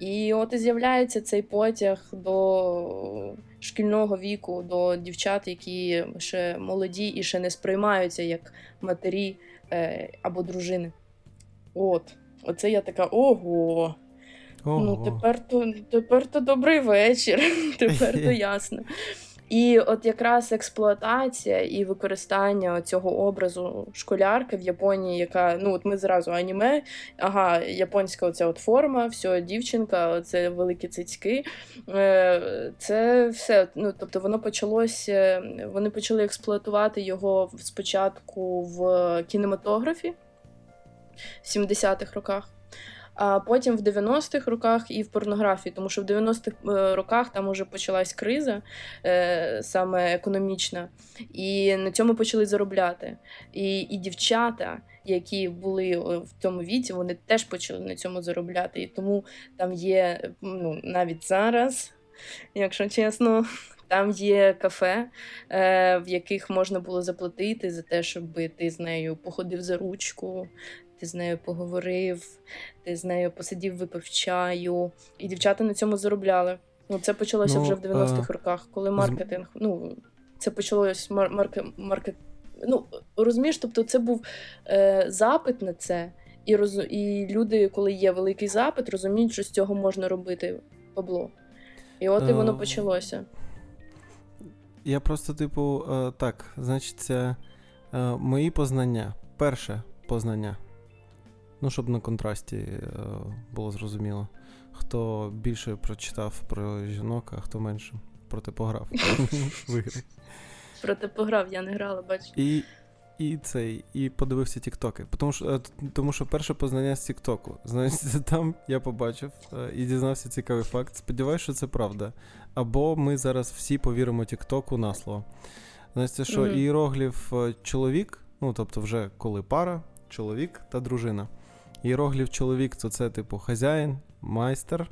І от і з'являється цей потяг до шкільного віку, до дівчат, які ще молоді і ще не сприймаються як матері е, або дружини. От, оце я така ого. Ну, Ого. Ну, тепер то тепер то добрий вечір, тепер то ясно. І от якраз експлуатація і використання цього образу школярки в Японії, яка ну от ми зразу аніме, ага, японська оця от форма, все, дівчинка, це великі цицьки. Е, це все. Ну тобто воно почалося, вони почали експлуатувати його спочатку в кінематографі в 70-х роках а потім в 90-х роках і в порнографії, тому що в 90-х е, роках там уже почалась криза е, саме економічна, і на цьому почали заробляти. І, І дівчата. Які були в тому віці, вони теж почали на цьому заробляти. І тому там є ну, навіть зараз, якщо чесно, там є кафе, е, в яких можна було заплатити за те, щоб ти з нею походив за ручку, ти з нею поговорив, ти з нею посидів, випив чаю, і дівчата на цьому заробляли. Ну, Це почалося ну, вже в 90-х а... роках, коли маркетинг. Ну, це почалось мар- маркет, маркет. Ну, розумієш, тобто це був е, запит на це, і роз... і люди, коли є великий запит, розуміють, що з цього можна робити бабло. І от і воно е, почалося. Я просто, типу, е, так, значить, це е, мої познання. Перше познання. Ну, щоб на контрасті е, було зрозуміло, хто більше прочитав про жінок, а хто менше про типограф в ігри. Про типограф я не грала, бачиш. І і цей, і подивився Тіктоки. Тому що е, тому що перше познання з Тіктоку. Значить, там я побачив е, і дізнався цікавий факт. Сподіваюся, що це правда. Або ми зараз всі повіримо Тіктоку на слово. Значить, що mm-hmm. іерогліф чоловік, ну тобто, вже коли пара, чоловік та дружина. Іерогліф чоловік то це, типу, хазяїн, майстер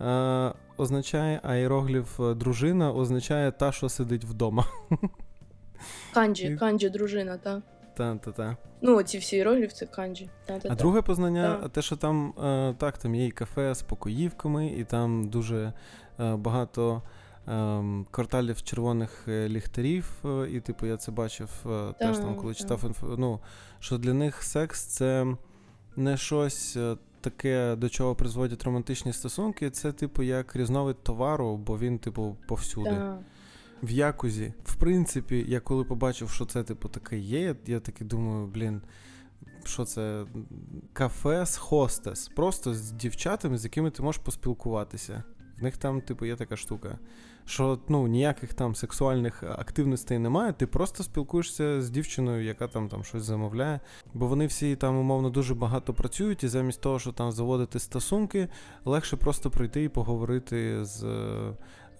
е, означає, а іерогліф е, дружина означає та, що сидить вдома. Канджі, І... канджі дружина, так. Та-та-та. Ну, ці всі іерогліф це канджі. Та-та-та. А друге познання, та. те, що там е, так, там є і кафе з покоївками, і там дуже е, багато е, кварталів червоних е, ліхтарів. І, типу, я це бачив теж там, коли читав інфo, ну, що для них секс це не щось е, таке, до чого призводять романтичні стосунки. Це, типу, як різновид товару, бо він, типу, повсюди. Да. В якузі. В принципі, я коли побачив, що це, типу, таке є, я таки думаю, блін. що це кафе з хостес, просто з дівчатами, з якими ти можеш поспілкуватися. В них там, типу, є така штука, що ну, ніяких там сексуальних активностей немає, ти просто спілкуєшся з дівчиною, яка там там щось замовляє. Бо вони всі там, умовно, дуже багато працюють, і замість того, що там заводити стосунки, легше просто прийти і поговорити з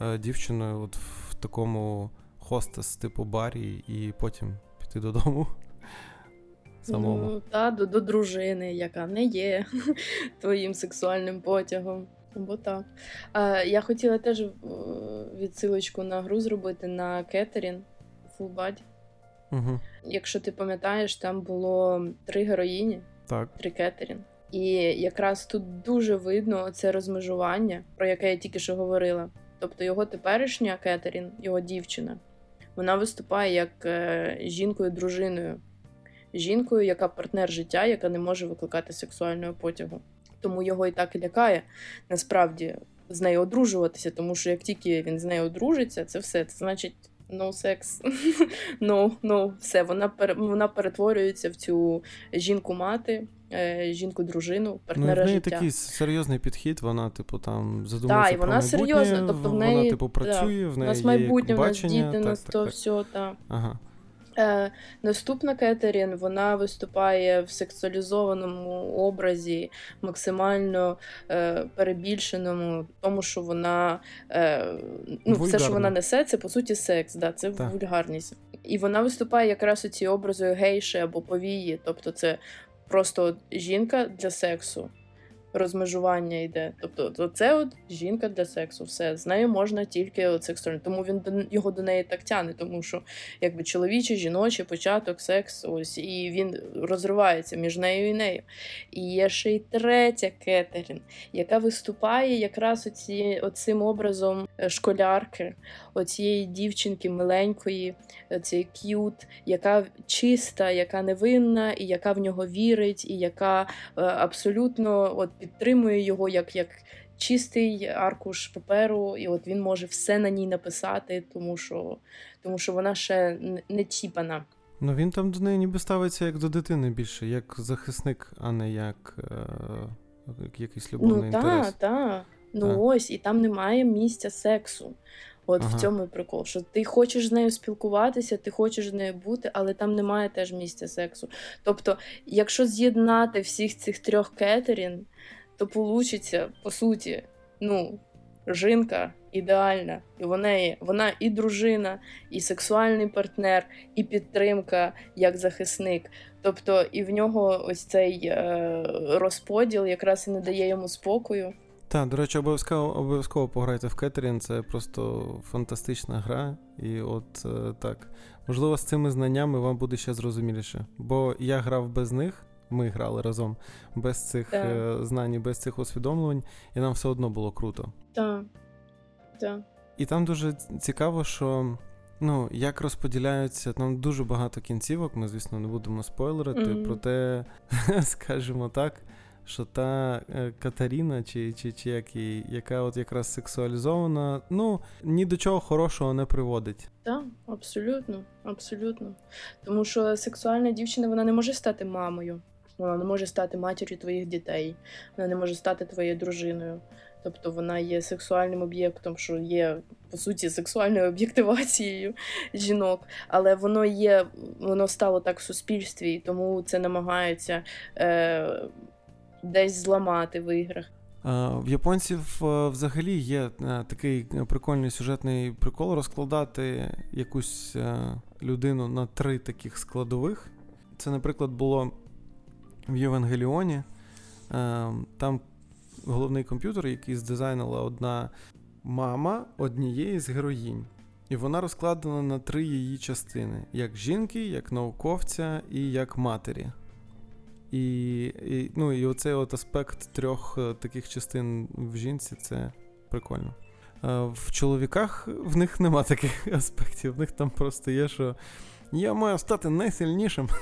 е, дівчиною от в такому хостес, типу барі, і потім піти додому. Самому. Ну, та, до, до дружини, яка не є твоїм сексуальним потягом. Бо так. А, Я хотіла теж е, відсилочку на гру зробити на Кетерін Body. Угу. Якщо ти пам'ятаєш, там було три героїні, Так. три Кетерін. І якраз тут дуже видно це розмежування, про яке я тільки що говорила. Тобто його теперішня Кетерін, його дівчина, вона виступає як е, жінкою-дружиною, жінкою, яка партнер життя, яка не може викликати сексуального потягу. Тому його і так і лякає насправді з нею одружуватися, тому що як тільки він з нею одружиться, це все. Це значить no sex, no, no, все. Вона вона перетворюється в цю жінку-мати, е, жінку-дружину, партнера ну, в неї життя. такий серйозний підхід, вона, типу, там задумується Так, і вона про серйозна, тобто в неї вона, типу, працює, да, в у неї нас є майбутнє, як у нас діти, у нас так, то так. все, так. Ага. Е, Наступна Кетерін вона виступає в сексуалізованому образі, максимально е, перебільшеному, тому що вона е, ну, все, що вона несе, це по суті секс, да, це Так. вульгарність. І вона виступає якраз у ці образи гейші або повії, тобто це просто жінка для сексу. Розмежування йде. Тобто, це от жінка для сексу, все з нею можна тільки от сексуально. Тому він його до неї так тяне, тому що якби чоловічий, жіночий початок, секс, ось і він розривається між нею і нею. І є ще й третя Кетерін, яка виступає якраз оці, оцим образом е, школярки, оцієї дівчинки миленької, цієї к'ют, яка чиста, яка невинна, і яка в нього вірить, і яка е, абсолютно от підтримує його як як чистий аркуш паперу, і от він може все на ній написати, тому що тому що вона ще не чіпана. Ну він там до неї ніби ставиться як до дитини більше, як захисник, а не як е, якийсь любовний ну, інтерес. Так, так. Ну Так. ось, і там немає місця сексу. От Ага. в цьому і прикол, що ти хочеш з нею спілкуватися, ти хочеш з нею бути, але там немає теж місця сексу. Тобто, якщо з'єднати всіх цих трьох кетерін, то получиться, по суті, ну, жінка ідеальна. І вона, є- вона і дружина, і сексуальний партнер, і підтримка як захисник. Тобто, і в нього ось цей е, розподіл якраз і не дає йому спокою. Так, до речі, обов'язково обов'язково пограйте в Кетерін, це просто фантастична гра. І от е, так. Можливо, з цими знаннями вам буде ще зрозуміліше. Бо я грав без них, ми грали разом, без цих Так. е, знань, і без цих усвідомлень, і нам все одно було круто. Так. Так. І там дуже цікаво, що ну, як розподіляються, там дуже багато кінцівок, ми, звісно, не будемо спойлерити, Мгм. проте, скажімо так, що та е, Катаріна, чи, чи, чи як її, яка от якраз сексуалізована, ну, ні до чого хорошого не приводить. Так, абсолютно, абсолютно. Тому що сексуальна дівчина вона не може стати мамою, вона не може стати матір'ю твоїх дітей, вона не може стати твоєю дружиною. Тобто вона є сексуальним об'єктом, що є по суті сексуальною об'єктивацією жінок, але воно є, воно стало так в суспільстві, і тому це намагаються е, десь зламати в іграх. Е, В японців е, взагалі є е, такий прикольний сюжетний прикол розкладати якусь людину на три таких складових. Це, наприклад, було в Євангеліоні. Е, Там головний комп'ютер, який здизайнила одна мама однієї з героїнь. І вона розкладена на три її частини: як жінки, як науковця і як матері. І, і, ну, і оцей от аспект трьох е, таких частин в жінці це прикольно. Е, В чоловіках в них нема таких аспектів. В них там просто є, що я маю стати найсильнішим.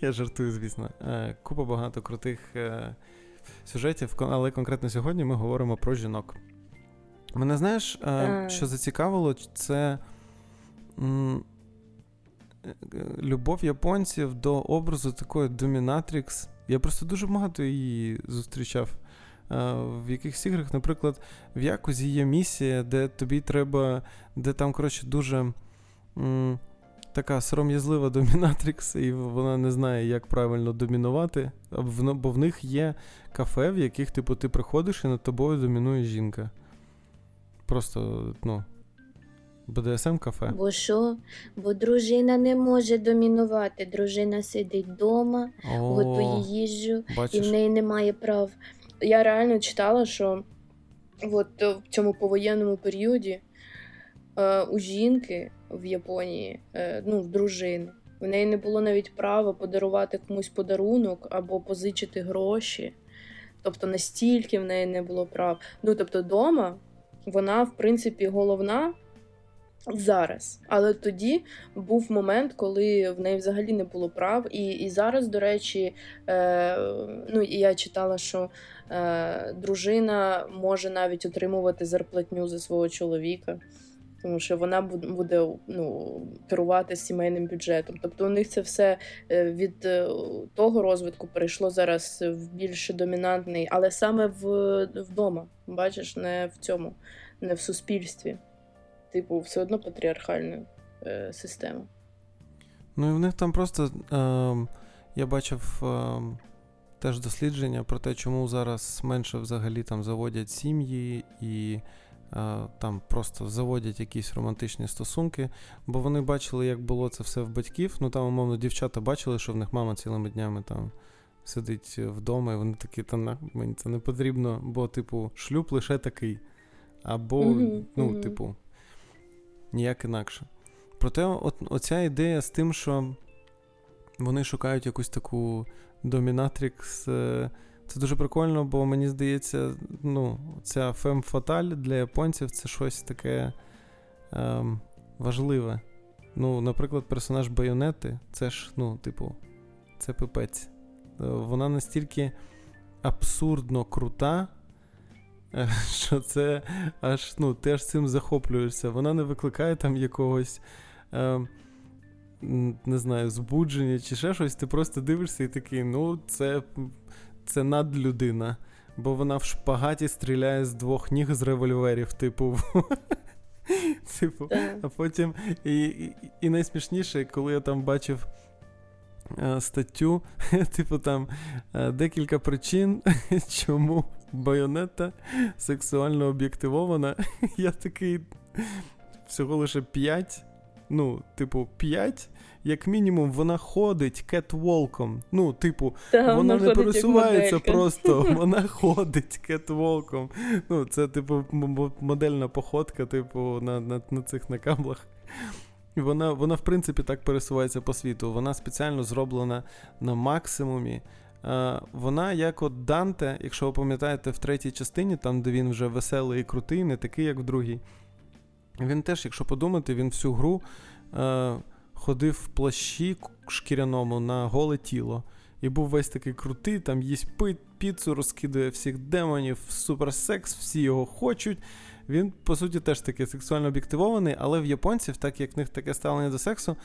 Я жартую, звісно. Е, Купа багато крутих е, сюжетів, але конкретно сьогодні ми говоримо про жінок. Мене знаєш, е, що зацікавило, це любов японців до образу такої домінатрікс. Я просто дуже багато її зустрічав. В якихось іграх, наприклад, в Якузі є місія, де тобі треба, де там, коротше, дуже м, така сором'язлива домінатрікс, і вона не знає, як правильно домінувати. Бо в них є кафе, в яких типу, ти приходиш і над тобою домінує жінка. Просто, ну, БДСМ кафе. Бо що? Бо дружина не може домінувати. Дружина сидить вдома, готує їжу, бачиш? і в неї немає прав. Я реально читала, що от в цьому повоєнному періоді е, у жінки в Японії, е, ну, в дружини, в неї не було навіть права подарувати комусь подарунок або позичити гроші. Тобто настільки в неї не було прав. Ну тобто, вдома вона, в принципі, головна зараз. Але тоді був момент, коли в неї взагалі не було прав. І і зараз, до речі, е, ну я читала, що е, дружина може навіть отримувати зарплатню за свого чоловіка. Тому що вона буде ну, керувати сімейним бюджетом. Тобто у них це все е, від е, того розвитку перейшло зараз в більш домінантний, але саме в, вдома, бачиш, не в цьому, не в суспільстві типу, все одно патріархальна е, система. Ну і в них там просто е, я бачив е, теж дослідження про те, чому зараз менше взагалі там заводять сім'ї і там просто заводять якісь романтичні стосунки, бо вони бачили, як було це все в батьків. Ну там, умовно, дівчата бачили, що в них мама цілими днями там. Сидить вдома, і вони такі, та мені це не потрібно, бо, типу, шлюб лише такий. Або, mm-hmm, ну, mm-hmm. типу, ніяк інакше. Проте, от, оця ідея з тим, що вони шукають якусь таку домінатрікс. Е, це дуже прикольно, бо мені здається, ну, ця фем-фаталь для японців це щось таке ем, важливе. Ну, Наприклад, персонаж Байонети, це ж, ну, типу, це пипець. Е, вона настільки абсурдно крута, що це аж ну, ти аж цим захоплюєшся. Вона не викликає там якогось. Е, не знаю, збудження чи ще щось, ти просто дивишся і такий, ну, це це надлюдина. Бо вона в шпагаті стріляє з двох ніг з револьверів, типу. Типу, а потім. І, і і, найсмішніше, коли я там бачив е, статтю, типу, там е, декілька причин, чому байонета сексуально об'єктивована. Я такий всього лише 5. Ну, типу, 5. Як мінімум, вона ходить кетволком. Ну, типу, Та, вона, вона не пересувається просто, вона ходить кетволком. Ну, це, типу, модельна походка, типу, на на, на цих на каблах. Вона, вона, в принципі, так пересувається по світу. Вона спеціально зроблена на максимумі. Вона, як от Данте, якщо ви пам'ятаєте, в третій частині, там, де він вже веселий і крутий, не такий, як в другій. Він теж, якщо подумати, він всю гру е, ходив в плащі шкіряному на голе тіло. І був весь такий крутий, там їсть пит, піцу, розкидує всіх демонів, суперсекс, всі його хочуть. Він, по суті, теж такий сексуально об'єктивований, але в японців, так як в них таке ставлення до сексу,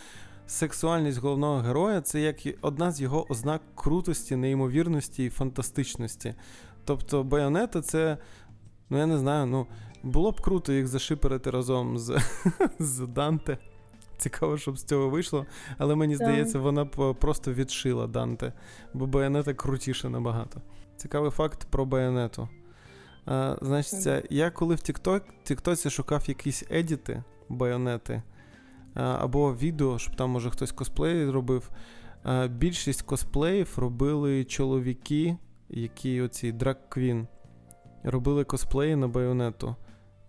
сексуальність головного героя це як одна з його ознак крутості, неймовірності і фантастичності. Тобто Байонета це, ну я не знаю, ну було б круто їх зашиперити разом з, з Данте. Цікаво, щоб з цього вийшло, але мені здається, вона б просто відшила Данте, бо Байонета крутіше набагато. Цікавий факт про Байонету. А, Значить, я коли в Тіктоці шукав якісь едіти байонети, або відео, щоб там, може, хтось косплей робив. Більшість косплеїв робили чоловіки, які оці драг-квін, робили косплеї на байонету.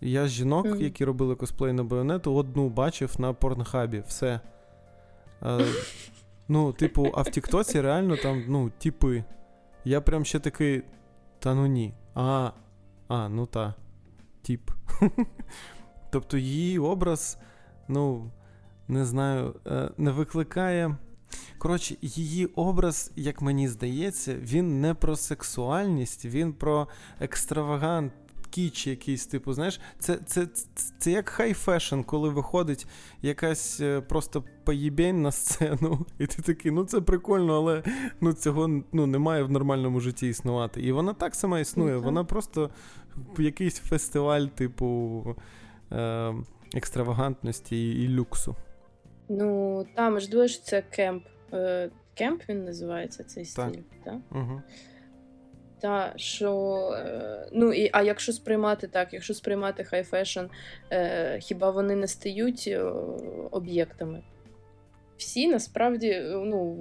Я жінок, mm. які робили косплей на байонету, одну бачив на порнхабі. Все. А, Ну, типу, а в Тіктоці реально там, ну, типи. Я прям ще такий. Та ну ні. А, а, ну та. Тіп. Тобто її образ, ну, не знаю, е, не викликає. Коротше, її образ, як мені здається, він не про сексуальність, він про екстравагант, кітч якийсь, типу, знаєш, це це, це, це як high fashion, коли виходить якась е, просто поїбень на сцену, і ти такий, ну це прикольно, але ну, цього ну, немає в нормальному житті існувати. І вона так сама існує, mm-hmm. вона просто якийсь фестиваль, типу. Е- екстравагантності і люксу. Ну, там ж думаєш, це camp. Е, camp він називається цей стиль, так? Угу. Та, що, е, ну, і, А якщо сприймати так, якщо сприймати high fashion, е, хіба вони не стають е, об'єктами? Всі насправді ну,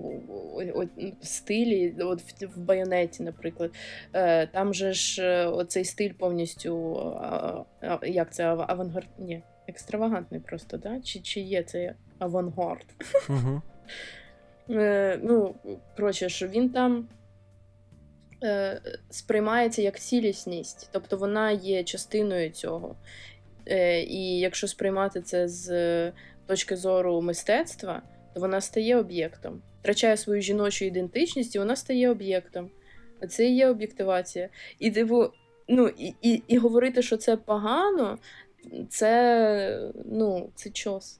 от, стилі, от в, в байонеті, наприклад, е, там же ж е, оцей стиль повністю а, а, як це авангард? Ні, екстравагантний просто, да? Чи чи є це авангард? Угу. Е, ну, коротше, що він там е, сприймається як цілісність, тобто вона є частиною цього. Е, І якщо сприймати це з точки зору мистецтва, то вона стає об'єктом, втрачає свою жіночу ідентичність, і вона стає об'єктом. Це і є об'єктивація. І типу, ну, і, і, і говорити, що це погано, це ну, це чос.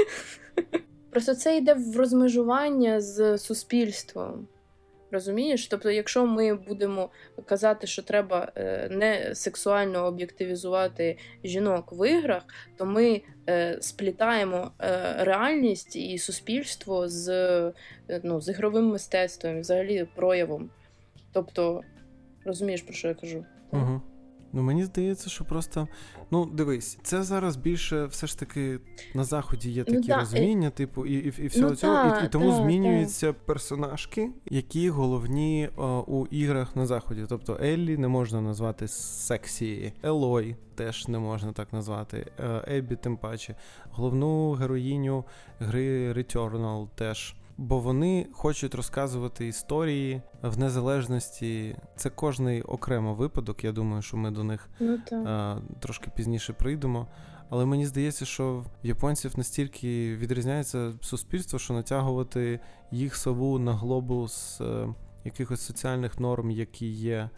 Просто це йде в розмежування з суспільством. Розумієш? Тобто, якщо ми будемо казати, що треба е, не сексуально об'єктивізувати жінок в іграх, то ми е, сплітаємо е, реальність і суспільство з ну, з ігровим мистецтвом, взагалі проявом. Тобто, розумієш, про що я кажу? Угу. Ну мені здається, що просто ну дивись, це зараз більше все ж таки на заході є ну такі ну, розуміння, і... типу, і і, і всього ну, цього, та, і, і тому та, змінюються та. персонажки, які головні о, у іграх на заході. Тобто Еллі не можна назвати сексі, Елой теж не можна так назвати. Е, Еббі, тим паче, головну героїню гри Returnal теж бо вони хочуть розказувати історії в незалежності. Це кожний окремо випадок. Я думаю, що ми до них ну, а, трошки пізніше прийдемо. Але мені здається, що в японців настільки відрізняється суспільство, що натягувати їх сову на глобус е, якихось соціальних норм, які є е,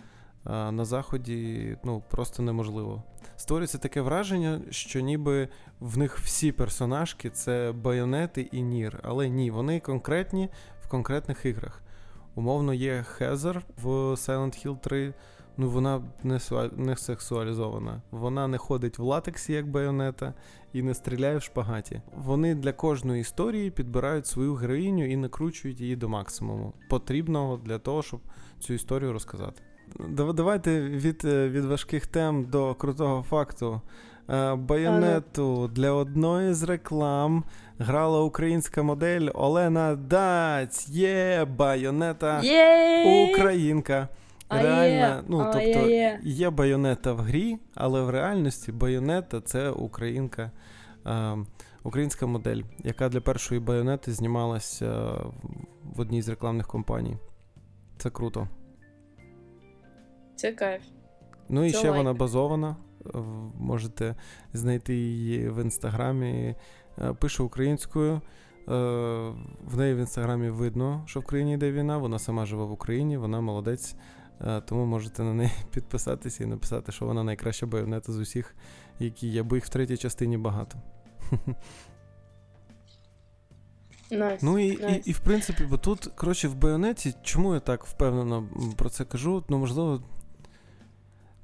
на заході, ну просто неможливо створюється таке враження, що ніби в них всі персонажки це байонети і Нір. Але ні, вони конкретні в конкретних іграх. Умовно, є Хезер в Silent Hill 3. Ну, вона не не сексуалізована. Вона не ходить в латексі, як байонета, і не стріляє в шпагаті. Вони для кожної історії підбирають свою героїню і накручують її до максимуму, потрібного для того, щоб цю історію розказати. Давайте від е, від важких тем до крутого факту. Е, Байонету для одної з реклам грала українська модель Олена Даць. Є байонета Українка. Реальна, ну тобто є байонета в грі, але в реальності байонета це українка, е, українська модель, яка для першої байонети знімалася в одній з рекламних компаній. Це круто. Це кайф. Ну і Це ще лайк. вона базована. Можете знайти її в інстаграмі. Е, пише українською. Е, в неї в інстаграмі видно, що в країні йде війна. Вона сама живе в Україні, вона молодець. Е, тому можете на неї підписатися і написати, що вона найкраща байонета з усіх, які є, бо їх в третій частині багато. Nice, ну і, nice. і, і в принципі, бо тут, коротше, в байонеті, чому я так впевнено про це кажу? Ну, можливо,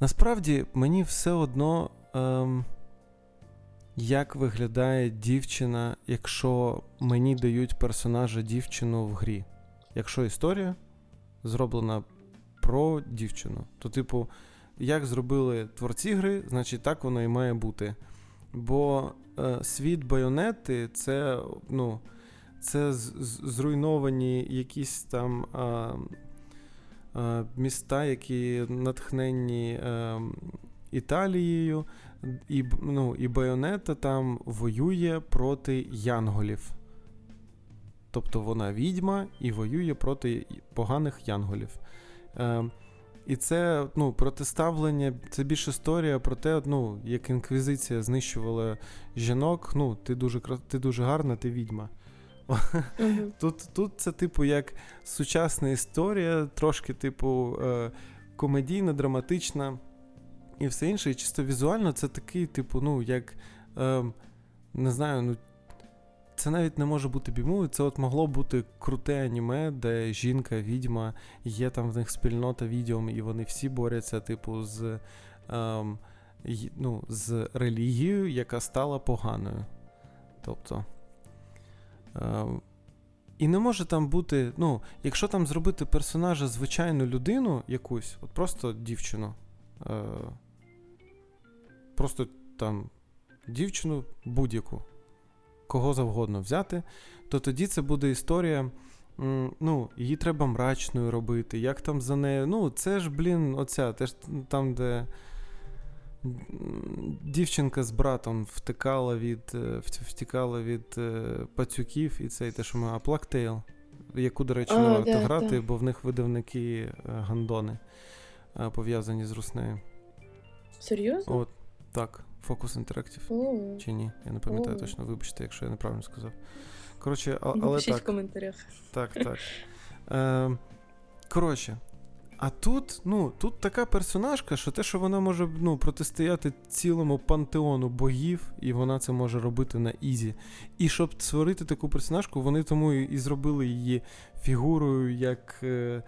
Насправді мені все одно, ем, як виглядає дівчина, якщо мені дають персонажа дівчину в грі. Якщо історія зроблена про дівчину, то, типу, як зробили творці гри, значить так воно і має бути. Бо е, світ байонети це, ну, це зруйновані якісь там. Е, міста, які натхненні е, Італією, і ну, і Байонета там воює проти янголів. Тобто вона відьма і воює проти поганих янголів. Е, І це ну, протиставлення, це більш історія про те, ну, як інквізиція знищувала жінок. Ну, ти дуже ти дуже гарна, ти відьма. Тут тут це, типу, як сучасна історія, трошки, типу, е, комедійна, драматична. і все інше. І чисто візуально це такий, типу, ну, як. Е, не знаю, ну. Це навіть не може бути бімовою, це от могло бути круте аніме, де жінка, відьма, є там в них спільнота відьом, і вони всі борються, типу, з ем, ну, з релігією, яка стала поганою. Тобто. Ем, і не може там бути, ну, якщо там зробити персонажа звичайну людину якусь, от просто дівчину. Е, Просто там дівчину будь-яку, кого завгодно взяти, то тоді це буде історія. Ну, її треба мрачною робити. Як там за нею. Ну, це ж, блін, оця, теж там, де дівчинка з братом втикала від е, втікала від е, пацюків, і це те, що ми Аплактейл, яку, до речі, не варто грати, да. бо в них видавники е, гандони пов'язані з руснею. Серйозно? От, Так, Focus Interactive. Oh. Чи ні? Я не пам'ятаю oh. точно, вибачте, якщо я неправильно сказав. Коротше, а, але Напишіть так. в коментарях. Так, так. Коротше, а тут, ну, тут така персонажка, що те, що вона може ну, протистояти цілому пантеону богів, і вона це може робити на easy. І щоб створити таку персонажку, вони тому і зробили її фігурою, як е,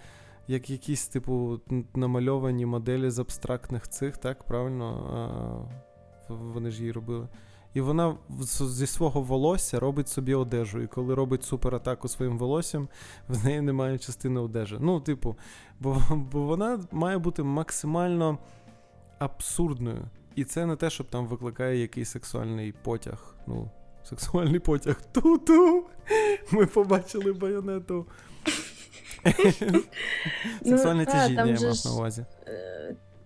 як якісь, типу, намальовані моделі з абстрактних цих, так, правильно? Вони ж її робили. І вона зі свого волосся робить собі одежу. І коли робить суператаку своїм волоссям, в неї немає частини одежі. Ну, типу, бо, бо вона має бути максимально абсурдною. І це не те, щоб там викликає якийсь сексуальний потяг. Ну, сексуальний потяг. Ту-ту! Ми побачили байонету. Ну, Сексуальне тяжіння я мав на увазі.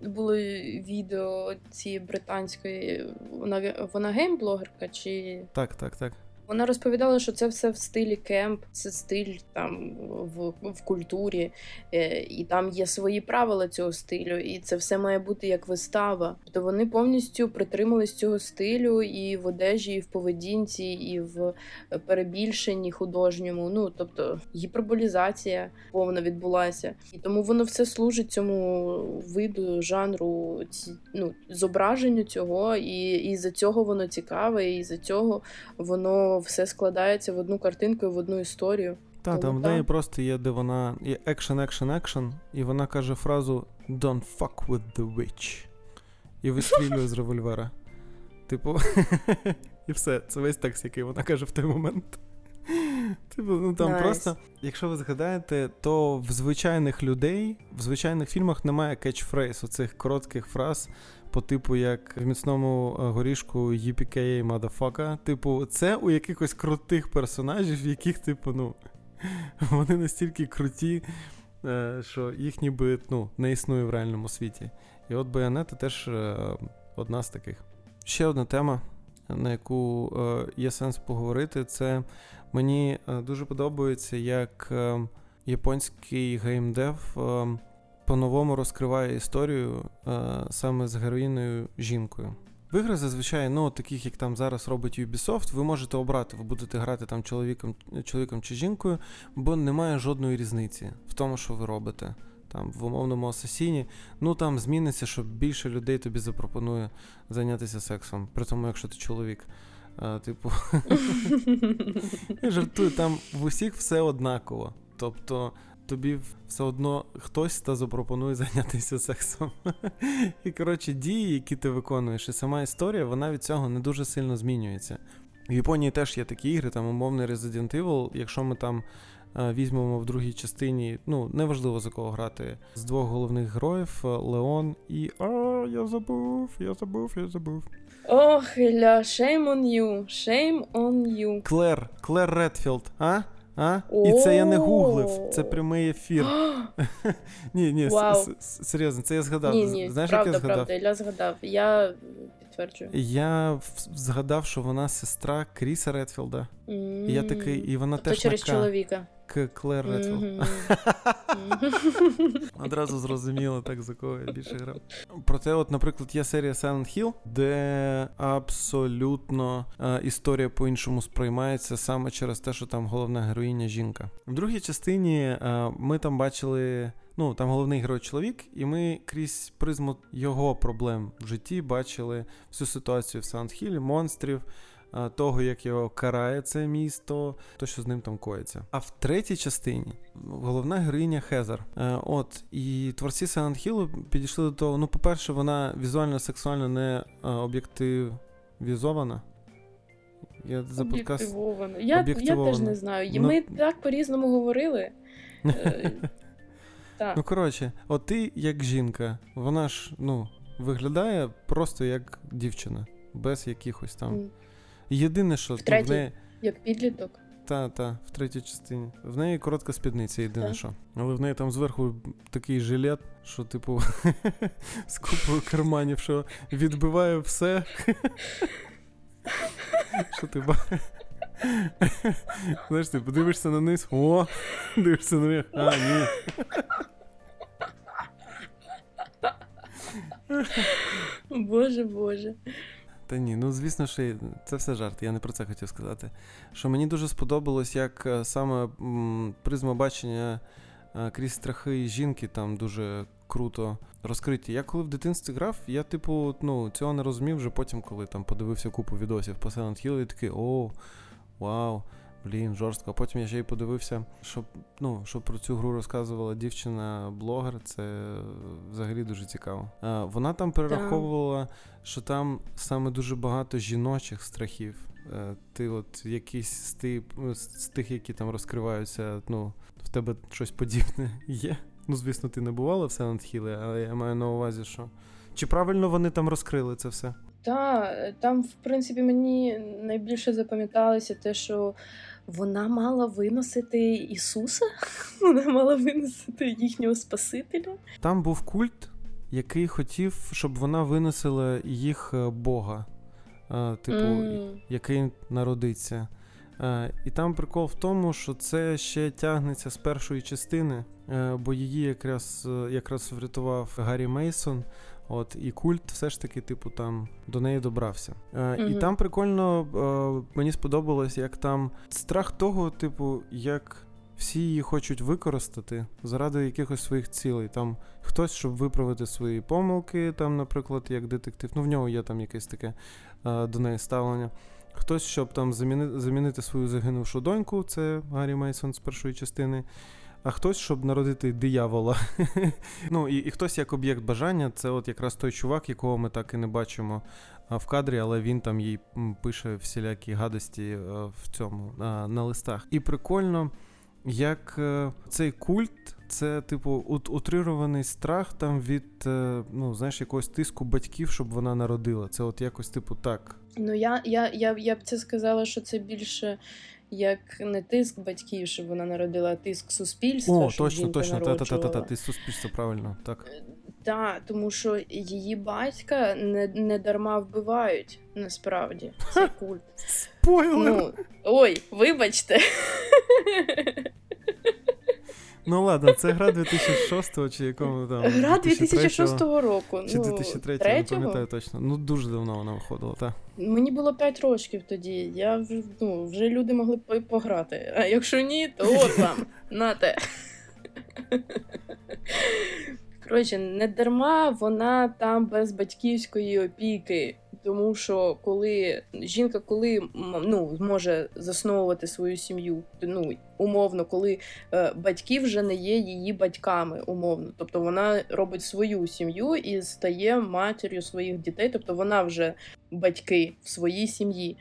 Було відео цієї британської, вона вона геймблогерка чи. Так, так, так. Вона розповідала, що це все в стилі кемп, це стиль там в в культурі, е, і там є свої правила цього стилю, і це все має бути як вистава. Тобто вони повністю притримались цього стилю і в одежі, і в поведінці, і в перебільшенні художньому. Ну тобто гіперболізація повна відбулася, і тому воно все служить цьому виду жанру, ну, зображенню цього, і, і за цього воно цікаве, і за цього воно все складається в одну картинку і в одну історію. Так, там в неї просто є, де вона є екшен, екшен, екшен, і вона каже фразу Don't fuck with the witch. І вистрілює з револьвера. Типу, і все, це весь текст, який вона каже в той момент. Типу, ну там nice. просто, якщо ви згадаєте, то в звичайних людей, в звичайних фільмах немає кетчфрейз, оцих коротких фраз, по типу, як в міцному е, горішку yippee-ki-yay motherfucker. Типу, це у якихось крутих персонажів, яких, типу, ну, вони настільки круті, е, що їх ніби ну, не існує в реальному світі. І от Байонета теж е, одна з таких. Ще одна тема, на яку є сенс поговорити, це мені дуже подобається, як японський геймдев по-новому розкриває історію е, саме з героїною жінкою. В ігри зазвичай, ну, таких, як там зараз робить Ubisoft, ви можете обрати, ви будете грати там чоловіком чоловіком чи жінкою, бо немає жодної різниці в тому, що ви робите. Там В умовному асасіні, ну там зміниться, що більше людей тобі запропонує зайнятися сексом, при тому, якщо ти чоловік. А, Типу, я жартую, там в усіх все однаково. Тобто тобі все одно хтось та запропонує зайнятися сексом. І, коротше, дії, які ти виконуєш, і сама історія, вона від цього не дуже сильно змінюється. В Японії теж є такі ігри, там умовний Resident Evil, якщо ми там. Візьмемо в другій частині, ну, неважливо за кого грати, з двох головних героїв Леон і. А, я забув, я забув, я забув. Ох, Ілля, shame on you, shame on you. Клер, Клер Редфілд, а? А? І це я не гуглив, це прямий ефір. Ні, ні, серйозно, це я згадав. Ні, Знаєш, правда, як я згадав? правда, я згадав. Я підтверджую. Я згадав, що вона сестра Кріса Редфілда. І я такий, і вона тобто теж через чоловіка. Клер Редфілд. Одразу зрозуміло, так за кого я більше грав. Проте, от, наприклад, є серія Silent Hill, де абсолютно е, історія по-іншому сприймається саме через те, що там головна героїня жінка. В другій частині е, ми там бачили. Ну, там головний герой чоловік, і ми крізь призму його проблем в житті бачили всю ситуацію в Саундхілі, монстрів, того, як його карає це місто, то що з ним там коїться. А в третій частині головна героїня Хезер. Е, от і творці Silent Hill підійшли до того. Ну, по-перше, вона візуально сексуально не е, об'єктивізована. Я за подкаст... Я, я теж не знаю. Ну... Ми так по-різному говорили. Е, так. Ну, коротше, от ти як жінка, вона ж ну, виглядає просто як дівчина, без якихось там. Єдине, що в третій, в неї... як підліток. Та, та, в третій частині. В неї коротка спідниця, єдине так. що. Але в неї там зверху такий жилет, що, типу, з купою карманів, що відбиває все. Що ти ба. Знаєш, ти подивишся на низ, о, дивишся на них, а, ні. Боже Боже. Та ні, ну звісно, що це все жарт, я не про це хотів сказати. Що мені дуже сподобалось, як е, саме призма бачення е, крізь страхи жінки там дуже круто розкриті. Я коли в дитинстві грав, я, типу, ну, цього не розумів вже потім, коли там подивився купу відосів по Silent Hill і такий о, вау. Блін, жорстко. А потім я ще й подивився, що ну, що про цю гру розказувала дівчина-блогер. Це взагалі дуже цікаво. А, Вона там перераховувала, що там саме дуже багато жіночих страхів. Е, ти от якийсь з тих, з тих, які там розкриваються, ну, в тебе щось подібне є. Ну, звісно, ти не бувала в Silent Hill, але я маю на увазі, що. Чи правильно вони там розкрили це все? Так, там, в принципі, мені найбільше запам'яталося те, що вона мала виносити Ісуса, вона мала виносити їхнього Спасителя. Там був культ, який хотів, щоб вона виносила їх е, Бога, е, типу, mm. який народиться. Е, і там прикол в тому, що це ще тягнеться з першої частини, бо її якраз якраз врятував Гаррі Мейсон. От і культ все ж таки, типу, там до неї добрався. Е, mm І там прикольно е, мені сподобалось, як там страх того, типу, як всі її хочуть використати заради якихось своїх цілей. Там хтось, щоб виправити свої помилки, там, наприклад, як детектив. Ну, в нього є там якесь таке е, до неї ставлення. Хтось, щоб там замінити, замінити свою загинувшу доньку, це Гаррі Мейсон з першої частини а хтось, щоб народити диявола. Ну і і хтось як об'єкт бажання, це от якраз той чувак, якого ми так і не бачимо в кадрі, але він там їй пише всілякі гадості е, в цьому на листах. І прикольно, як е, цей культ. Це, типу, утрирований страх там від е, ну, знаєш, якогось тиску батьків, щоб вона народила. Це от якось, типу, так. Ну, я я, я, я б це сказала, що це більше як не тиск батьків, щоб вона народила, а тиск суспільства. О, щоб точно, точно, та-та-та-та, тиск суспільства, правильно. так. Так, тому що її батька не не дарма вбивають насправді. Це культ. Спойлер! Ну, Ой, вибачте. Ну ладно, це гра 2006 чи якому там. Гра 2006 року. Чи 2003, ну, не пам'ятаю точно. Ну дуже давно вона виходила, так. Мені було 5 років тоді. Я ну, вже люди могли б пограти. А якщо ні, то от вам, нате. Коротше, не дарма вона там без батьківської опіки. Тому що коли жінка коли ну, може засновувати свою сім'ю, ну умовно, коли е, батьки вже не є її батьками, умовно, тобто вона робить свою сім'ю і стає матір'ю своїх дітей, тобто вона вже батьки в своїй сім'ї.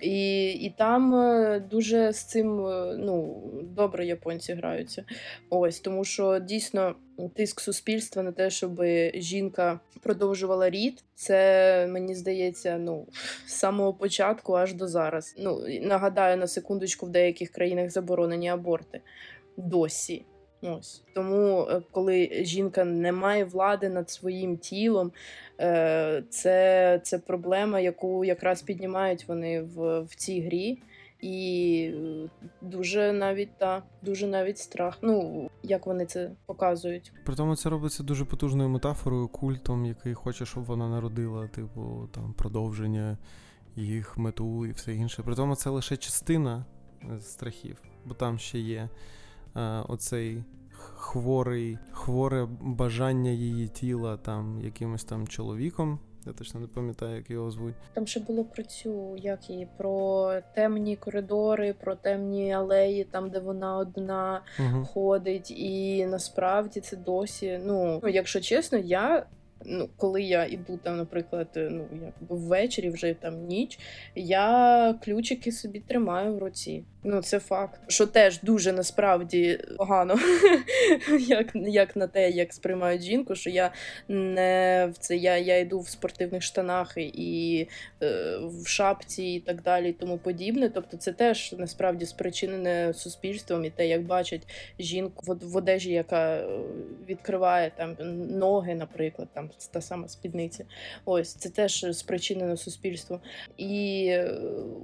І і там е, дуже з цим е, ну, добре японці граються. Ось тому, що дійсно тиск суспільства на те, щоб жінка продовжувала рід, це мені здається, ну з самого початку аж до зараз. Ну нагадаю на секундочку, в деяких країнах заборонені аборти досі. Ось тому, е, коли жінка не має влади над своїм тілом, е, це це проблема, яку якраз піднімають вони в, в цій грі. І е, дуже навіть та дуже навіть страх. Ну як вони це показують. При тому це робиться дуже потужною метафорою, культом, який хоче, щоб вона народила, типу, там продовження їх мету і все інше. При тому це лише частина страхів, бо там ще є е, оцей хворий, хворе бажання її тіла там якимось там чоловіком. Я точно не пам'ятаю, як його звуть. Там ще було про цю, як її, про темні коридори, про темні алеї, там де вона одна угу. ходить, і насправді це досі. Ну, якщо чесно, я ну, коли я іду там, наприклад, е, ну якби ввечері, вже там ніч, я ключики собі тримаю в руці. Ну, це факт, що теж дуже насправді погано, як як на те, як сприймають жінку, що я не в це я я йду в спортивних штанах і е, в шапці і так далі, і тому подібне. Тобто, це теж насправді спричинене суспільством і те, як бачать жінку в, в одежі, яка е, відкриває там ноги, наприклад, там та сама спідниця. Ось це теж спричинено суспільством. І е,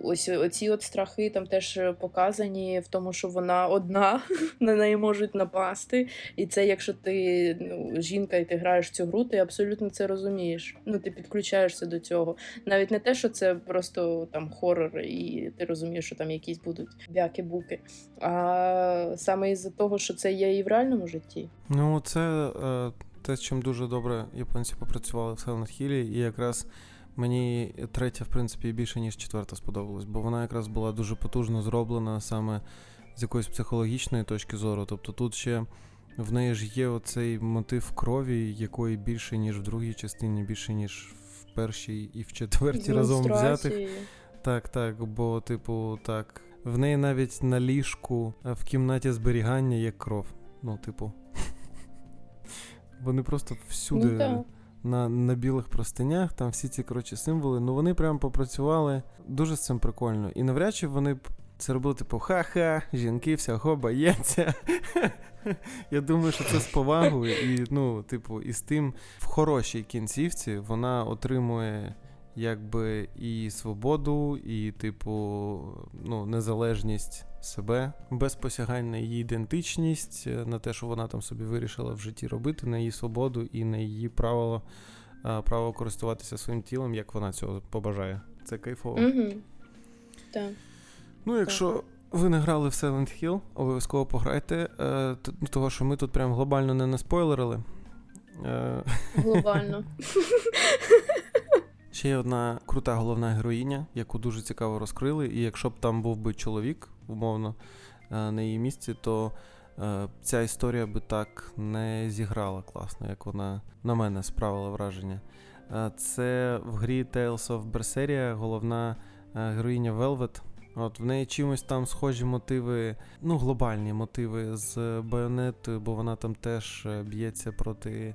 ось оці от страхи там теж показані в тому, що вона одна, на неї можуть напасти. І це, якщо ти ну, жінка і ти граєш в цю гру, ти абсолютно це розумієш. Ну, ти підключаєшся до цього. Навіть не те, що це просто там хорор, і ти розумієш, що там якісь будуть бяки-буки. А саме із-за того, що це є і в реальному житті. Ну, це е, те, з чим дуже добре японці попрацювали в Silent Hill, і якраз. Мені третя, в принципі, більше, ніж четверта сподобалась, бо вона якраз була дуже потужно зроблена саме з якоїсь психологічної точки зору. Тобто тут ще в неї ж є оцей мотив крові, якої більше, ніж в другій частині, більше, ніж в першій і в четвертій разом взятих. Так, так, бо, типу, так. В неї навіть на ліжку в кімнаті зберігання є кров. Ну, типу. Вони просто всюди. Ну, на на білих простинях, там всі ці коротше, символи. Ну вони прямо попрацювали дуже з цим прикольно. І навряд чи вони б це робили, типу, ха-ха, жінки всього бояться. Я думаю, що це з повагою, і, ну, типу, і з тим в хорошій кінцівці вона отримує якби і свободу, і, типу, ну, незалежність себе, без посягань на її ідентичність, е, на те, що вона там собі вирішила в житті робити, на її свободу і на її правило право користуватися своїм тілом, як вона цього побажає. Це кайфово. Так. Ну, якщо. Так. Ви не грали в Silent Hill, обов'язково пограйте, е, того що ми тут прям глобально не наспойлерили. Е, глобально. Ще є одна крута головна героїня, яку дуже цікаво розкрили. І якщо б там був би чоловік, умовно, е, на її місці, то е, ця історія би так не зіграла класно, як вона на мене справила враження. Е, це в грі Tales of Berseria головна героїня Velvet. От В неї чимось там схожі мотиви, ну, глобальні мотиви з байонетою, бо вона там теж б'ється проти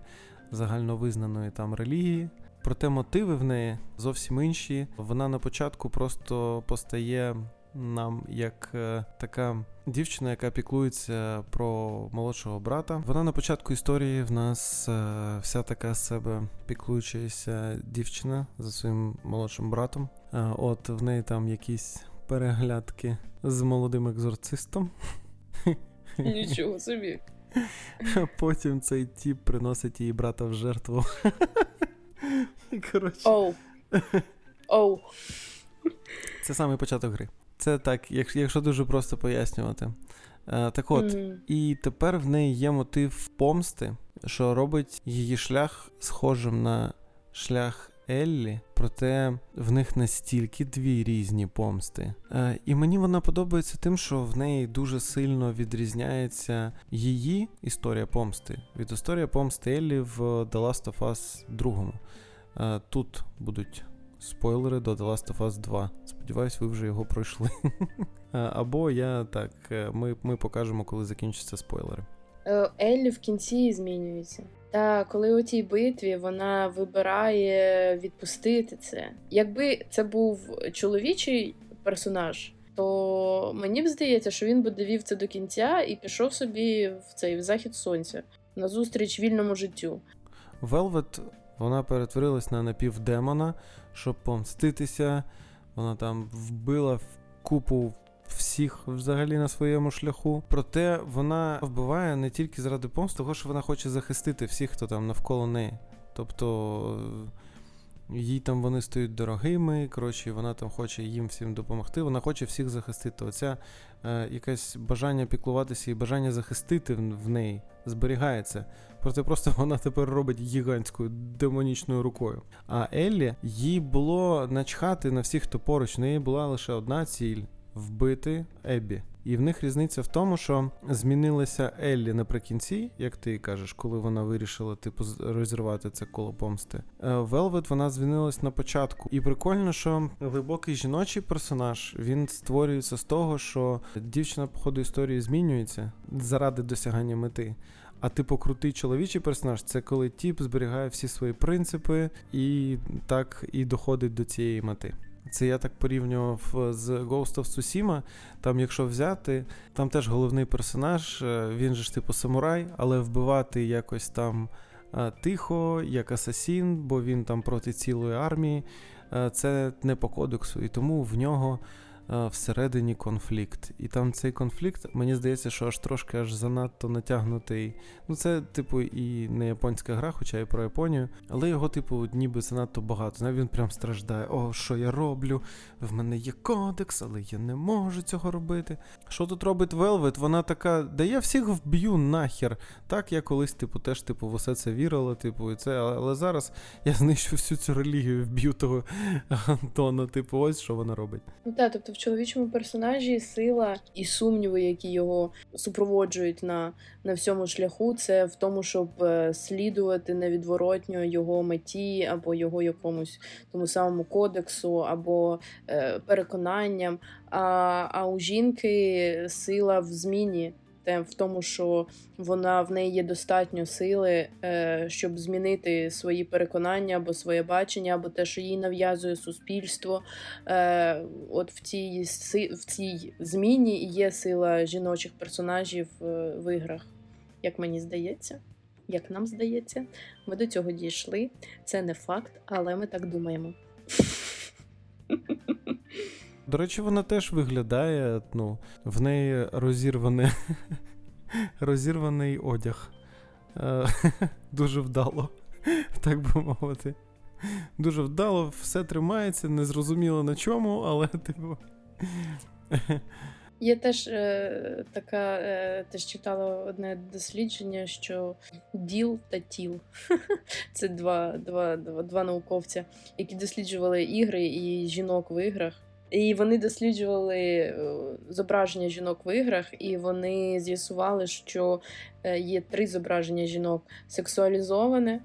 загальновизнаної там релігії. Проте мотиви в неї зовсім інші. Вона на початку просто постає нам як е, така дівчина, яка піклується про молодшого брата. Вона на початку історії в нас е, вся така з себе піклуючася дівчина за своїм молодшим братом. Е, от в неї там якісь переглядки з молодим екзорцистом. Нічого собі. А потім цей тіп приносить її брата в жертву. Коротше. Оу. Оу. Це самий початок гри. Це так, якщо дуже просто пояснювати. Е, так от, mm-hmm. і тепер в неї є мотив помсти, що робить її шлях схожим на шлях Еллі, проте в них настільки дві різні помсти. Е, і мені вона подобається тим, що в неї дуже сильно відрізняється її історія помсти від історії помсти Еллі в The Last of Us 2. Е, тут будуть спойлери до The Last of Us 2. Сподіваюсь, ви вже його пройшли. Е, або я так, е, ми ми покажемо, коли закінчаться спойлери. Еллі в кінці змінюється. Та коли у тій битві вона вибирає відпустити це. Якби це був чоловічий персонаж, то мені б здається, що він би довів це до кінця і пішов собі в цей в захід сонця на зустріч вільному життю. Велвет вона перетворилась на напівдемона, щоб помститися. Вона там вбила купу всіх взагалі на своєму шляху. Проте вона вбиває не тільки заради помсти, того що вона хоче захистити всіх, хто там навколо неї. Тобто. Їй там вони стають дорогими, коротше, вона там хоче їм всім допомогти. Вона хоче всіх захистити. Оця е, якесь бажання піклуватися і бажання захистити в, в неї зберігається. Проте просто вона тепер робить гігантською демонічною рукою. А Еллі їй було начхати на всіх, хто поруч. В неї була лише одна ціль вбити Еббі. І в них різниця в тому, що змінилася Еллі наприкінці, як ти кажеш, коли вона вирішила типу розірвати це коло помсти. Е, Велвет вона змінилась на початку. І прикольно, що глибокий жіночий персонаж він створюється з того, що дівчина по ходу історії змінюється заради досягання мети. А типу крутий чоловічий персонаж це коли тіп зберігає всі свої принципи і так і доходить до цієї мети. Це я так порівнював з Ghost of Tsushima. Там, якщо взяти, там теж головний персонаж, е, він же ж типу самурай, але вбивати якось там е, тихо, як асасін, бо він там проти цілої армії. Е, це не по кодексу, і тому в нього Е, всередині конфлікт. І там цей конфлікт, мені здається, що аж трошки аж занадто натягнутий. Ну, це, типу, і не японська гра, хоча і про Японію, але його, типу, ніби занадто багато. Знає, він прям страждає. О, що я роблю? В мене є кодекс, але я не можу цього робити. Що тут робить Велвет? Вона така, да я всіх вб'ю нахер. Так, я колись, типу, теж типу, в усе це вірила, типу, і це, але зараз я знищу всю цю релігію, вб'ю того Антона. Типу, ось що вона робить. Ну так, тобто в чоловічому персонажі сила і сумніви, які його супроводжують на на всьому шляху, це в тому, щоб е, слідувати невідворотньо його меті або його якомусь тому самому кодексу, або е, переконанням. А, А у жінки сила в зміні в тому, що вона в неї є достатньо сили, е, щоб змінити свої переконання або своє бачення, або те, що їй нав'язує суспільство. Е, от в цій в цій зміні є сила жіночих персонажів е, в іграх, як мені здається. Як нам здається, ми до цього дійшли. Це не факт, але ми так думаємо. До речі, вона теж виглядає, ну, в неї розірваний розірваний одяг. Е, дуже вдало, так би мовити. Дуже вдало, все тримається, незрозуміло на чому, але типу. Є теж е, така, е, теж читала одне дослідження, що діл та тіл це два, два, два, два науковця, які досліджували ігри і жінок в іграх. І вони досліджували е, зображення жінок в іграх, і вони з'ясували, що е, є три зображення жінок: сексуалізоване,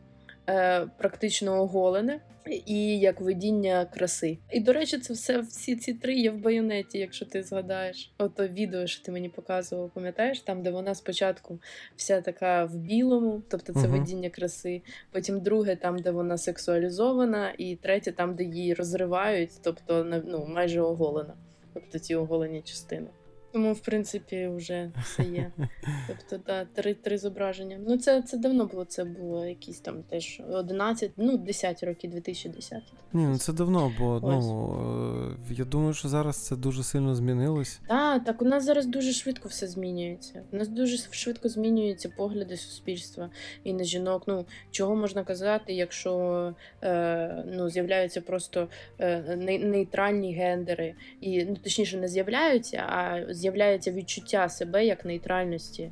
е, практично оголене і як видіння краси. І, до речі, це все всі ці три є в байонеті, якщо ти згадаєш. Ото відео, що ти мені показував, пам'ятаєш, там, де вона спочатку вся така в білому, тобто це uh видіння краси. Потім друге, там, де вона сексуалізована, і третє, там, де її розривають, тобто ну, майже оголена. Тобто ці оголені частини. Тому, в принципі, вже все є. Тобто, да, три три зображення. Ну, це це давно було. Це було якісь там теж 11, ну, 10 років, 2010. Ні, ну це давно, бо ну е, я думаю, що зараз це дуже сильно змінилось. Так, так, у нас зараз дуже швидко все змінюється. У нас дуже швидко змінюються погляди суспільства і на жінок. Ну, чого можна казати, якщо е, ну, з'являються просто е, нейтральні гендери, і ну, точніше не з'являються, а з'являється відчуття себе як нейтральності.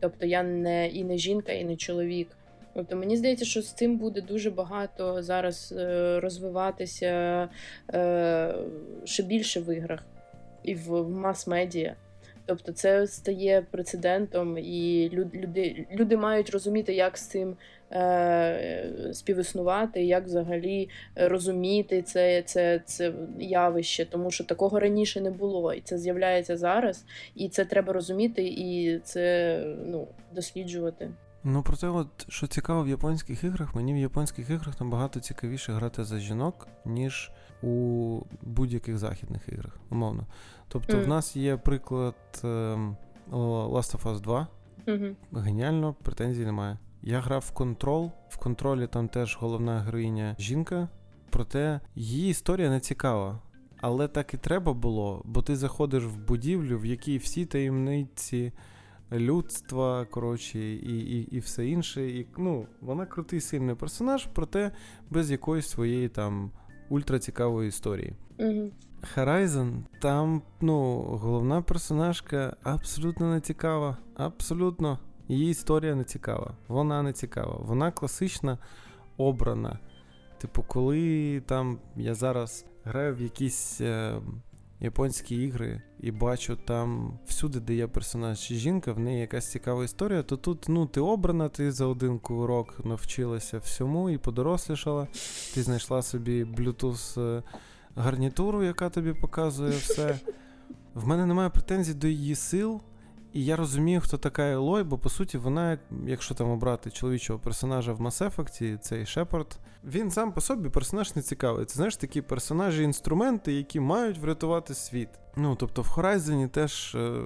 Тобто я не і не жінка, і не чоловік. Тобто мені здається, що з цим буде дуже багато зараз е, розвиватися е, ще більше в іграх і в, мас-медіа. Тобто це стає прецедентом, і люди люди мають розуміти, як з цим е, співіснувати, як взагалі розуміти це це, це явище, тому що такого раніше не було, і це з'являється зараз, і це треба розуміти, і це ну, досліджувати. Ну, проте, от що цікаво в японських іграх, мені в японських іграх набагато цікавіше грати за жінок, ніж у будь-яких західних іграх, умовно. Тобто, mm. в нас є приклад ем, Last of Us 2. Mm-hmm. Геніально, претензій немає. Я грав в контрол. В контролі там теж головна героїня жінка, проте її історія не цікава. але так і треба було, бо ти заходиш в будівлю, в якій всі таємниці людства, коротше, і і, і все інше. І, ну, Вона крутий сильний персонаж, проте без якоїсь своєї там ультрацікавої історії. Horizon, там, ну, головна персонажка абсолютно не цікава. Абсолютно. Її історія не цікава. Вона не цікава. Вона класична, обрана. Типу, коли там я зараз граю в якісь е, японські ігри і бачу там всюди, де є персонаж чи жінка, в неї якась цікава історія, то тут ну, ти обрана, ти за один урок навчилася всьому і подорослішала. Ти знайшла собі Bluetooth е, гарнітуру, яка тобі показує все. В мене немає претензій до її сил. І я розумію, хто така Елой, бо по суті, вона, якщо там обрати чоловічого персонажа в Mass Effect, цей Шепард, він сам по собі персонаж не цікавий. Це знаєш такі персонажі-інструменти, які мають врятувати світ. Ну тобто в Horizon теж е,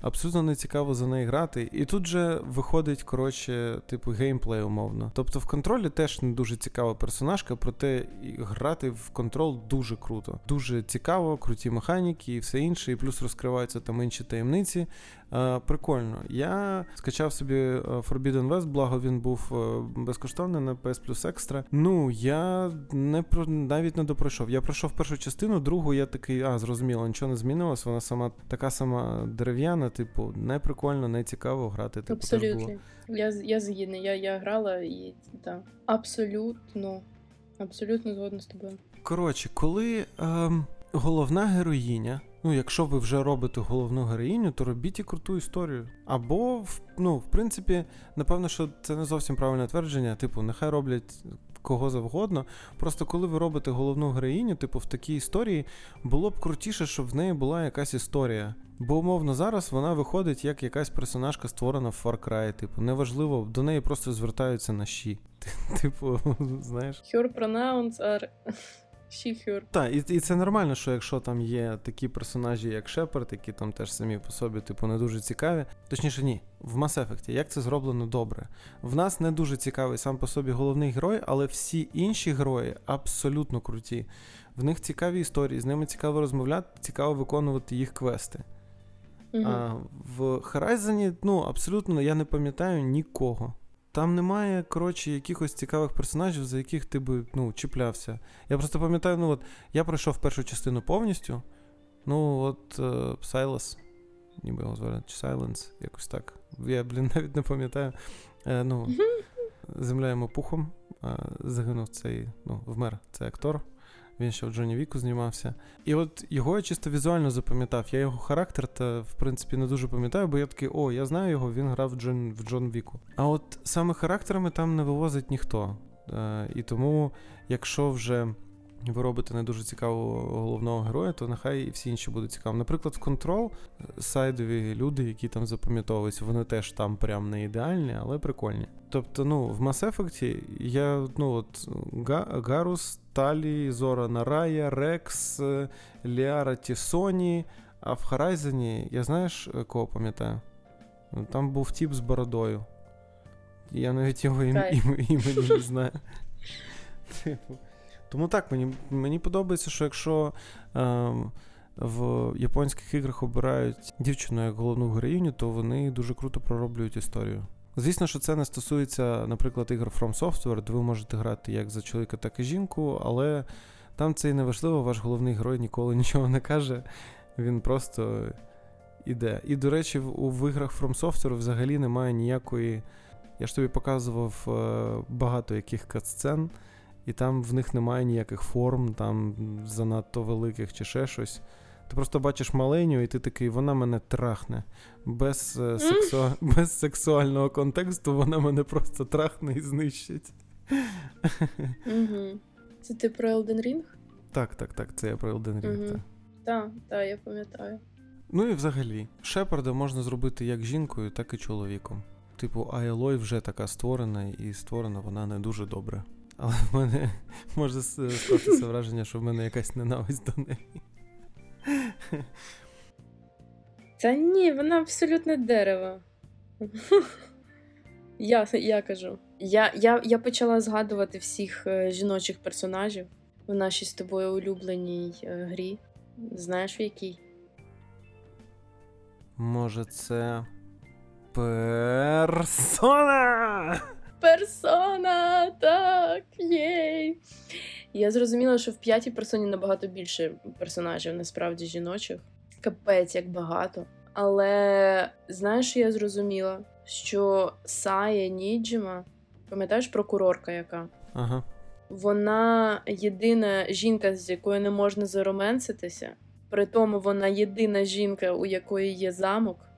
абсолютно не цікаво за неї грати. І тут же виходить, коротше, типу, геймплей умовно. Тобто в контролі теж не дуже цікава персонажка, проте грати в контрол дуже круто. Дуже цікаво, круті механіки і все інше, і плюс розкриваються там інші таємниці. Е, Прикольно. Я скачав собі е, Forbidden West, благо він був е, безкоштовний на PS Plus Extra. Ну, я не про навіть не допройшов. Я пройшов першу частину, другу я такий, а, зрозуміло, нічого не змінилось. Вона сама така сама дерев'яна, типу, не прикольно, не цікаво грати. Типу, Абсолютно. Я я згідна. Я я грала і так. Абсолютно. Абсолютно згодна з тобою. Коротше, коли ем, головна героїня. Ну, якщо ви вже робите головну героїню, то робіть і круту історію. Або, ну, в принципі, напевно, що це не зовсім правильне твердження. Типу, нехай роблять кого завгодно. Просто коли ви робите головну героїню, типу, в такій історії, було б крутіше, щоб в неї була якась історія. Бо, умовно, зараз вона виходить як якась персонажка, створена в Far Cry. Типу, неважливо, до неї просто звертаються на щі. Типу, знаєш. Her pronouns are She Так, і і це нормально, що якщо там є такі персонажі, як Шепард, які там теж самі по собі, типу, не дуже цікаві. Точніше, ні, в Mass Effect, як це зроблено добре. В нас не дуже цікавий сам по собі головний герой, але всі інші герої абсолютно круті. В них цікаві історії, з ними цікаво розмовляти, цікаво виконувати їх квести. Угу. А в Horizon, ну, абсолютно я не пам'ятаю нікого. Там немає, коротше, якихось цікавих персонажів, за яких ти би ну, чіплявся. Я просто пам'ятаю, ну от я пройшов першу частину повністю. Ну, от е, Сайлас, ніби його звали, чи Сайленс, якось так. Я, блін, навіть не пам'ятаю. Е, ну, Земля йому пухом. Е, загинув цей, ну, вмер цей актор. Він ще в Джоні Віку знімався. І от його я чисто візуально запам'ятав. Я його характер, та, в принципі, не дуже пам'ятаю, бо я такий, о, я знаю його, він грав в Джон в Джон Віку. А от саме характерами там не вивозить ніхто. Е, І тому, якщо вже. Ви робите не дуже цікавого головного героя, то нехай і всі інші будуть цікаві. Наприклад, в Control сайдові люди, які там запам'ятовуються, вони теж там прям не ідеальні, але прикольні. Тобто, ну, в Mass Effect я ну от Гарус, Талі, Зора Нарая, Рекс, Ліара Тісоні. А в Horizon я знаєш, кого пам'ятаю? Там був тіп з бородою. Я навіть його імені не знаю. Типу. Тому так, мені мені подобається, що якщо е, в японських іграх обирають дівчину як головну героїню, то вони дуже круто пророблюють історію. Звісно, що це не стосується, наприклад, ігор From Software, де ви можете грати як за чоловіка, так і жінку, але там це і не важливо, ваш головний герой ніколи нічого не каже, він просто іде. І, до речі, в, в іграх From Software взагалі немає ніякої. Я ж тобі показував е, багато яких катсцен, і там в них немає ніяких форм, там занадто великих чи ще щось. Ти просто бачиш маленю, і ти такий, вона мене трахне. Без е, сексу... без сексуального контексту вона мене просто трахне і знищить. Угу. Це ти про Elden Ring? Так, так, так, це я про Elden Ring. Угу. Так, так, я пам'ятаю. Ну і взагалі, Шепарда можна зробити як жінкою, так і чоловіком. Типу, Айлой вже така створена, і створена вона не дуже добре. Але в мене може склатися враження, що в мене якась ненависть до неї. Та ні, вона абсолютне дерево. Я я кажу. Я я, я почала згадувати всіх е, жіночих персонажів в нашій з тобою улюбленій е, грі. Знаєш в якій? Може, це. Персона! Персона! Так, єй! Я зрозуміла, що в п'ятій персоні набагато більше персонажів, насправді жіночих. Капець, як багато. Але знаєш, що я зрозуміла? Що Сае Ніджіма, пам'ятаєш прокурорка, яка? Ага. Вона єдина жінка, з якою не можна зароменситися. При тому вона єдина жінка, у якої є замок.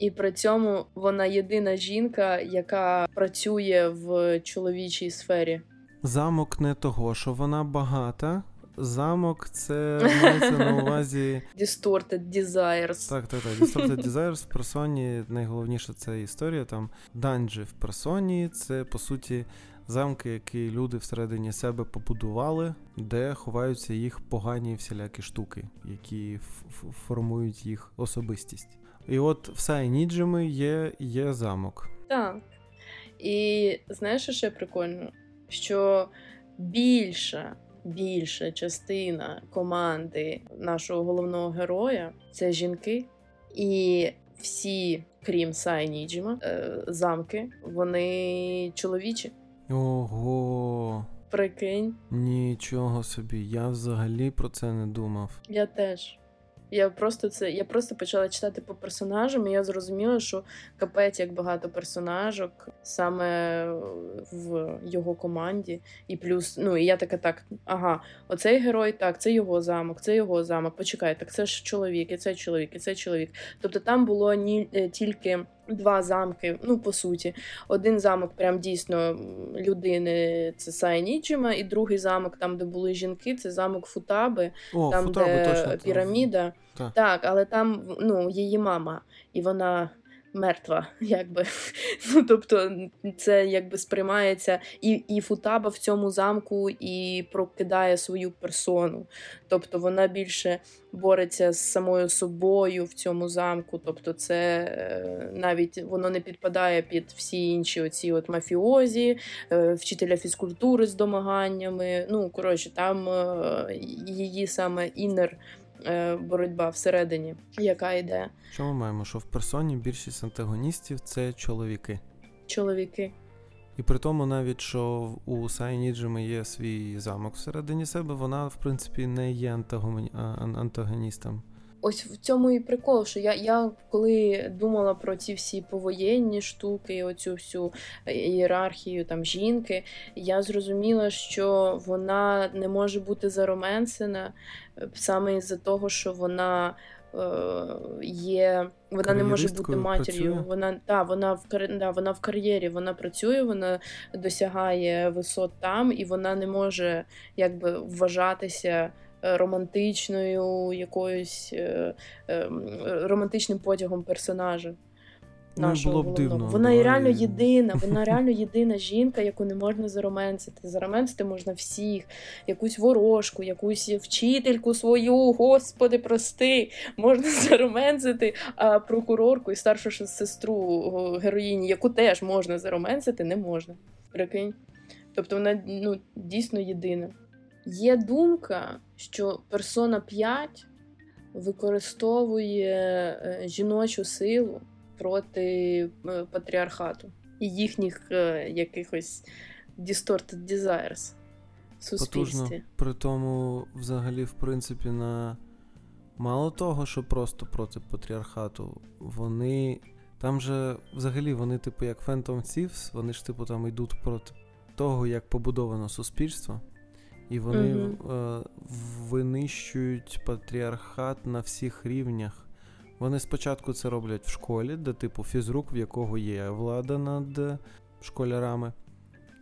І при цьому вона єдина жінка, яка працює в чоловічій сфері. Замок не того, що вона багата. Замок це мається на увазі. Distorted Desires. Так, так, так. Distorted Desires в персоні найголовніше це історія. Там данжі в персоні, це по суті замки, які люди всередині себе побудували, де ховаються їх погані всілякі штуки, які формують їх особистість. І от в Сайніджами є, є замок. Так. І знаєш, що ще прикольно? Що більша, більша частина команди нашого головного героя це жінки, і всі, крім Сайніджима, е, замки, вони чоловічі. Ого, Прикинь, нічого собі. Я взагалі про це не думав. я теж. Я просто це я просто почала читати по персонажам, і я зрозуміла, що капець як багато персонажок саме в його команді. І плюс, ну і я така так: ага, оцей герой, так, це його замок, це його замок. Почекай, так це ж чоловік, і це чоловік, і це чоловік. Тобто там було ні е, тільки. Два замки, ну по суті, один замок, прям дійсно людини, це Сайнічима, і другий замок, там, де були жінки, це замок Футаби, О, там, футаби де точно. піраміда. Так. Так, але там ну, її мама, і вона мертва, якби. Ну, тобто, це якби сприймається, і, і Футаба в цьому замку і прокидає свою персону. Тобто вона більше бореться з самою собою в цьому замку. Тобто, це е, навіть воно не підпадає під всі інші оці от мафіозі, е, вчителя фізкультури з домаганнями. Ну, коротше, там е, її саме інер боротьба всередині, яка йде. Що ми маємо? Що в персоні більшість антагоністів це чоловіки. Чоловіки. І при тому, навіть що у Сайніджими є свій замок всередині себе, вона, в принципі, не є антагоні... антагоністом. Ось в цьому і прикол, що я, я коли думала про ці всі повоєнні штуки, оцю всю ієрархію там жінки, я зрозуміла, що вона не може бути зароменсена е, саме із-за того, що вона. е, Є, вона не може бути матір'ю. працює? Вона та вона в да, вона в кар'єрі, вона працює, вона досягає висот там, і вона не може якби вважатися е, романтичною якоюсь е, е, романтичним потягом персонажа. Ну, нашого було б дивно, Вона давай. реально єдина, вона реально єдина жінка, яку не можна зароменцити. Зароменцити можна всіх, якусь ворожку, якусь вчительку свою, господи, прости, можна зароменцити, а прокурорку і старшу сестру героїні, яку теж можна зароменцити, не можна. Прикинь. Тобто вона ну, дійсно єдина. Є думка, що персона 5 використовує е, жіночу силу проти е, патріархату і їхніх е, якихось distorted desires в суспільстві. Потужно. При тому, взагалі, в принципі, на мало того, що просто проти патріархату, вони. Там же взагалі вони, типу, як Phantom Thieves, вони ж, типу, там йдуть проти того, як побудовано суспільство, і вони Мгм. е, винищують патріархат на всіх рівнях. Вони спочатку це роблять в школі, де, типу, фізрук, в якого є влада над школярами.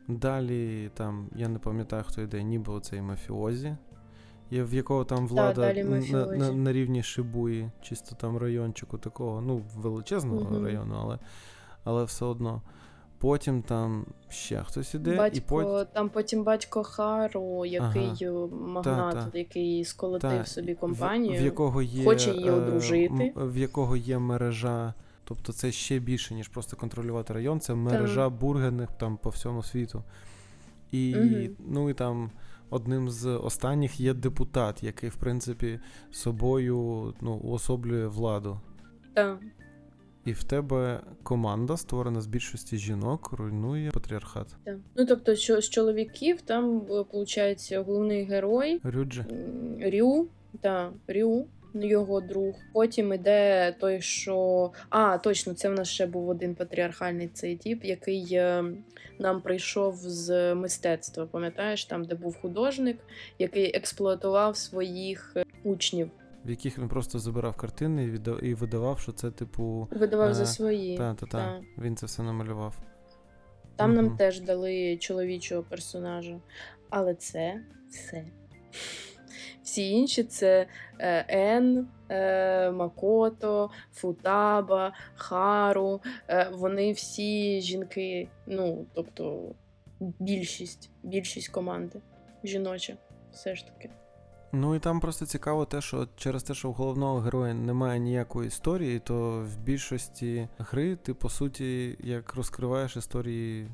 Далі там, я не пам'ятаю, хто йде, ніби оцей мафіозі, в якого там влада н- на, на, на рівні Шибуї, чисто там райончику такого, ну, величезного Мгм. району, але, але все одно. Потім там ще хтось іде, і потім. Там потім батько Хару, який е, магнат, та. який сколотив Та, собі компанію. в якого є, хоче її е, одружити. в якого є мережа. Тобто це ще більше, ніж просто контролювати район, це мережа бургерних там по всьому світу. І, Мгм. ну, і там одним з останніх є депутат, який, в принципі, собою ну, уособлює владу. Так. І в тебе команда, створена з більшості жінок, руйнує патріархат. Так. Ну тобто, що з чоловіків там виходить головний герой Рюджі. Рю, та Рю, його друг. Потім іде той, що. А, точно, це в нас ще був один патріархальний цей тип, який е, нам прийшов з мистецтва. Пам'ятаєш, там, де був художник, який експлуатував своїх е, учнів. В яких він просто забирав картини і віддав, і видавав, що це, типу. Видавав е, за свої. Та, та, та. Та. Він це все намалював. Там Мгм. нам теж дали чоловічого персонажа. Але це все. Всі інші це е, Ен, е, Макото, Футаба, Хару. Е, вони всі жінки, ну, тобто більшість, більшість команди жіноча, все ж таки. Ну і там просто цікаво те, що через те, що у головного героя немає ніякої історії, то в більшості гри ти, по суті, як розкриваєш історії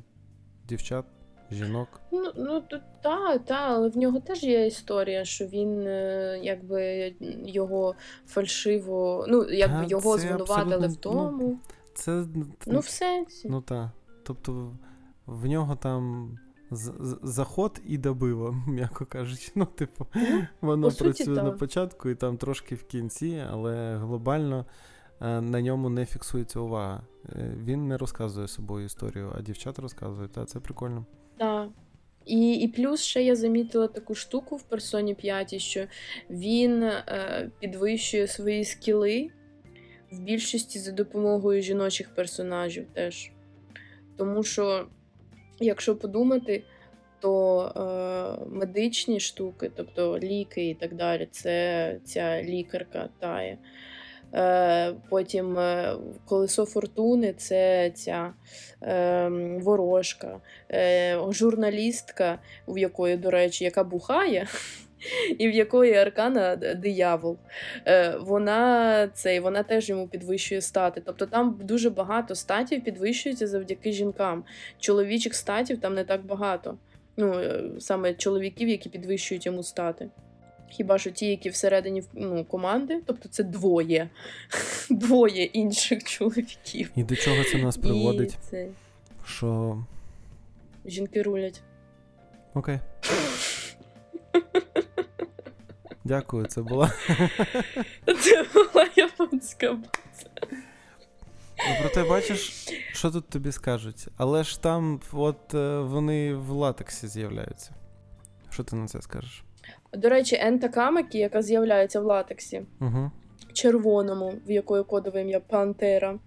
дівчат, жінок. Ну, ну та, та, але в нього теж є історія, що він е, якби його фальшиво, ну, якби Та, його звинуватили в абсолютно, тому. Це Ну, в сенсі. ну та. Тобто в нього там заход і добиво, м'яко кажучи. Ну, типу, воно по суті, працює на так. початку і там трошки в кінці, але глобально е, на ньому не фіксується увага. Е, Він не розказує собою історію, а дівчата розказують. Та це прикольно. Так. І, і плюс ще я замітила таку штуку в персоні 5, що він е, підвищує свої скіли в більшості за допомогою жіночих персонажів теж. Тому що, якщо подумати, то е, медичні штуки, тобто ліки і так далі, це ця лікарка тає. Е, потім е, колесо фортуни це ця е, ворожка, е, журналістка, в якої, до речі, яка бухає. І в якої аркана диявол. Е, вона, цей, вона теж йому підвищує стати. Тобто там дуже багато статів підвищується завдяки жінкам. Чоловічих статів там не так багато. Ну, е, саме чоловіків, які підвищують йому стати. Хіба що ті, які всередині ну, команди, тобто це двоє, двоє інших чоловіків. І до чого це нас приводить? І це Що жінки рулять. окей. Дякую, це була. Це була японська база. Ну, проте бачиш, що тут тобі скажуть. Але ж там от е, вони в латексі з'являються. Що ти на це скажеш? До речі, Ента Камакі, яка з'являється в латексі, Угу. червоному, в якої кодове ім'я Пантера.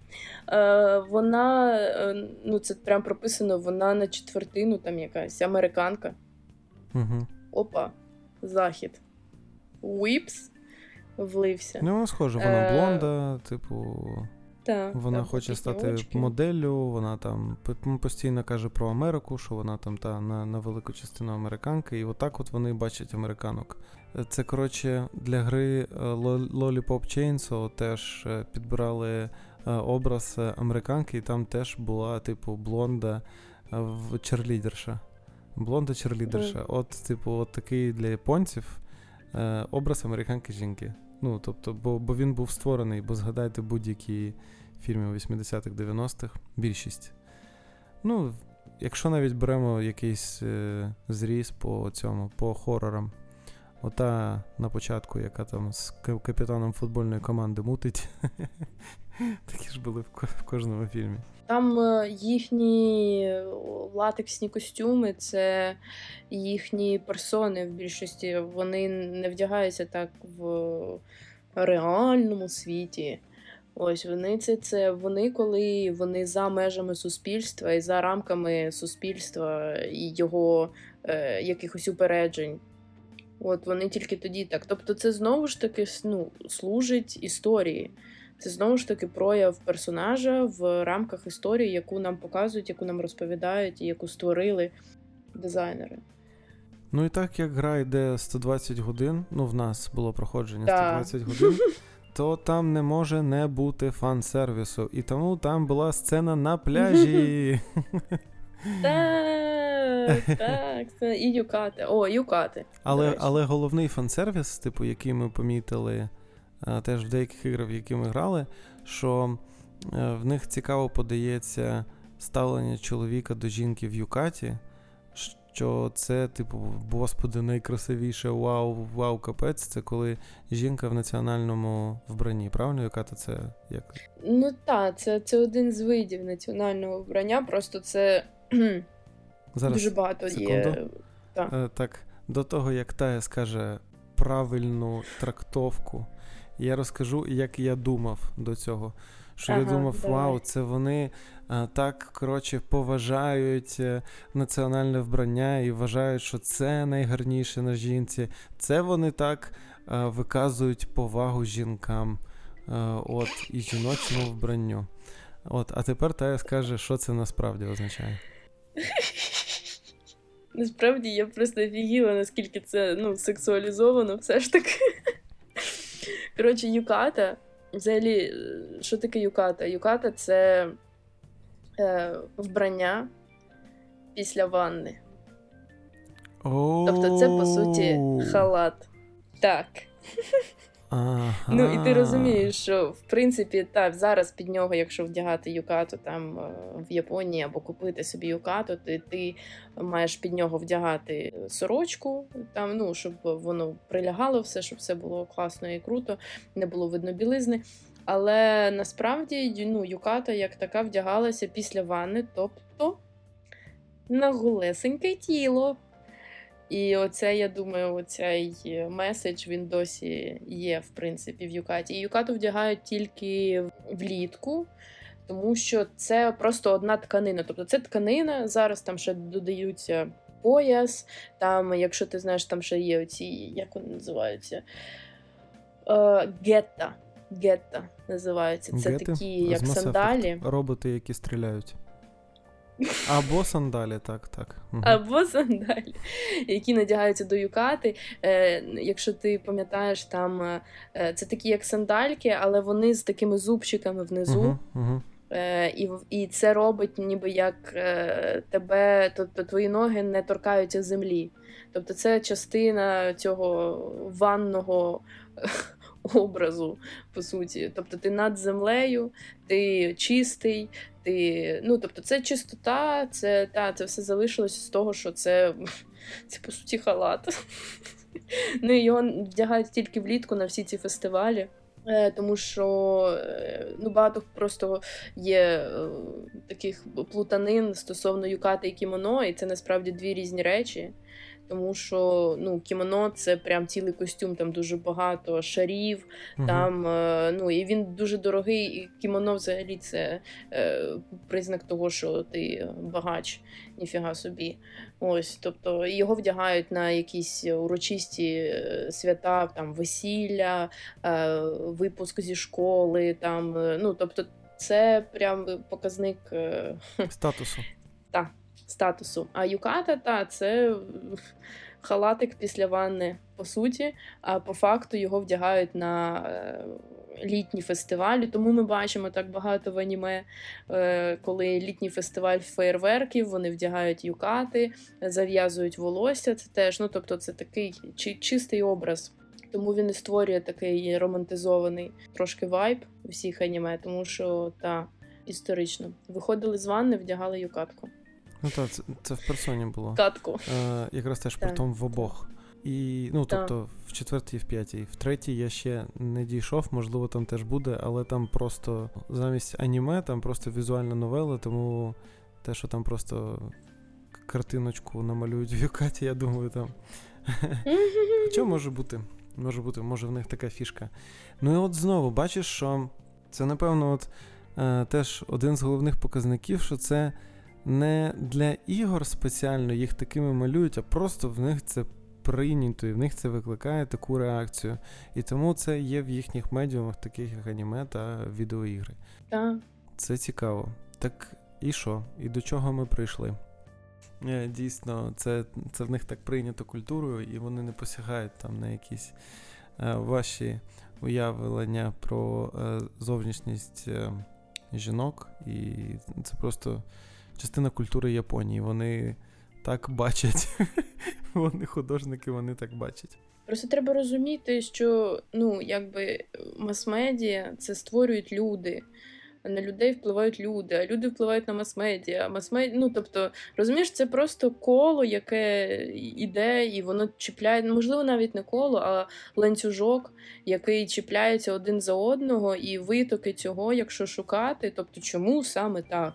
Е, вона, е, ну це прям прописано, вона на четвертину там якась американка. Угу. Опа, захід. Уіпс влився. Ну, схожа, вона Е, блонда, типу, Та, вона там хоче стати очки. моделлю, вона там постійно каже про Америку, що вона там та на, на велику частину американки, і отак от вони бачать американок. Е, Це, коротше, для гри е, Lo- Lollipop Chainsaw теж підбирали образ американки, і там теж була, типу, блонда в черлідерша. Блонда черлідерша. От, типу, от такий для японців е, образ американки жінки. Ну, тобто, бо, бо він був створений, бо згадайте будь-які фільми 80-х, 90-х, більшість. Ну, якщо навіть беремо якийсь е, зріз по цьому, по хорорам. Ота на початку, яка там з капітаном футбольної команди мутить. Такі ж були в кожному фільмі. Там е, їхні латексні костюми, це їхні персони в більшості. Вони не вдягаються так в реальному світі. Ось вони це, це вони, коли вони за межами суспільства і за рамками суспільства і його е, якихось упереджень. От вони тільки тоді так. Тобто, це знову ж таки ну, служить історії. Це знову ж таки прояв персонажа в рамках історії, яку нам показують, яку нам розповідають і яку створили дизайнери. Ну і так як гра йде 120 годин, ну в нас було проходження Да. 120 годин, то там не може не бути фан-сервісу. І тому там була сцена на пляжі. Та так, це і юкати. О, юкати. Але але головний фан-сервіс, типу, який ми помітили теж в деяких іграх, в які ми грали, що е, в них цікаво подається ставлення чоловіка до жінки в юкаті. Що це, типу, господи, найкрасивіше вау, вау, капець, це коли жінка в національному вбранні. Правильно, яка то це як? Ну так, це це один з видів національного вбрання, просто це Зараз, дуже багато секунду. є. Так. Е, так, до того, як Тая скаже правильну трактовку, я розкажу, як я думав до цього. Що ага, я думав, давай. вау, це вони а, так коротше поважають е, національне вбрання і вважають, що це найгарніше на жінці. Це вони так а, виказують повагу жінкам а, от, і жіночому вбранню. От, А тепер Тая скаже, що це насправді означає. Насправді я просто офігіла, наскільки це ну, сексуалізовано, все ж таки. Коротше, юката. Взагалі, що таке юката? Юката це е, вбрання після ванни. Тобто, це, по суті, халат. Так. Ага. Ну і ти розумієш, що в принципі так зараз під нього, якщо вдягати юкату там е, в Японії або купити собі юкату, то ти маєш під нього вдягати сорочку, там ну щоб воно прилягало все, щоб все було класно і круто, не було видно білизни. Але насправді ну, юката як така вдягалася після ванни, тобто на голесеньке тіло. І оце, я думаю, оцей меседж він досі є, в принципі, в Юкаті. І Юкату вдягають тільки влітку, тому що це просто одна тканина. Тобто це тканина, зараз там ще додаються пояс, там, якщо ти знаєш, там ще є оці, як вони називаються? Е, гетта. Гетта називаються. Це Гети? такі, як сандалі. Роботи, які стріляють. Або сандалі, так, так. Угу. Або сандалі, які надягаються до юкати. Е, Якщо ти пам'ятаєш, там е, це такі як сандальки, але вони з такими зубчиками внизу. Угу, угу. Е, І і це робить, ніби як е, тебе, тобто твої ноги не торкаються землі. Тобто це частина цього ванного образу, по суті. Тобто ти над землею, ти чистий, ти. Ну, тобто, це чистота, це та, це все залишилось з того, що це, це по суті, халат. Ну і його вдягають тільки влітку на всі ці фестивалі. Е, тому що е, ну, багато просто є е, таких плутанин стосовно юкати і кімоно, і це насправді дві різні речі тому що ну, кімоно це прям цілий костюм, там дуже багато шарів, угу. там е, ну і він дуже дорогий. І кімоно взагалі це е, признак того, що ти багач, ніфіга собі. Ось, тобто його вдягають на якісь урочисті е, свята, там весілля, е, випуск зі школи. там, е, ну тобто. Це прям показник статусу. Так, статусу. А юката, та це халатик після ванни, по суті, а по факту його вдягають на е, літні фестивалі. Тому ми бачимо так багато в аніме, е, коли літній фестиваль фейерверків, вони вдягають юкати, зав'язують волосся. Це теж, ну тобто, це такий чистий образ. Тому він і створює такий романтизований трошки вайб всіх аніме, тому що та історично виходили з ванни, вдягали юкатку. Ну так, це, це в персоні було. Катку. Е, Якраз теж при тому в обох. І, ну, тобто, так. в четвертій в п'ятій. В третій я ще не дійшов, можливо, там теж буде, але там просто замість аніме, там просто візуальна новела, тому те, що там просто картиночку намалюють в Юкаті, я думаю, там. Хоча може бути, може бути, може в них така фішка. Ну і от знову бачиш, що це, напевно, от е, теж один з головних показників, що це не для ігор спеціально їх такими малюють, а просто в них це прийнято, і в них це викликає таку реакцію. І тому це є в їхніх медіумах, таких як аніме та відеоігри. Так. Це цікаво. Так і що? І до чого ми прийшли? Е, дійсно, це це в них так прийнято культурою, і вони не посягають там на якісь е, ваші уявлення про е, зовнішність е, жінок. І це просто частина культури Японії. Вони так бачать. Вони художники, вони так бачать. Просто треба розуміти, що ну, якби мас-медіа це створюють люди. На людей впливають люди, а люди впливають на мас-медіа. Мас-медіа, ну тобто, розумієш, це просто коло, яке іде, і воно чіпляє, можливо, навіть не коло, а ланцюжок, який чіпляється один за одного, і витоки цього, якщо шукати, тобто, чому саме так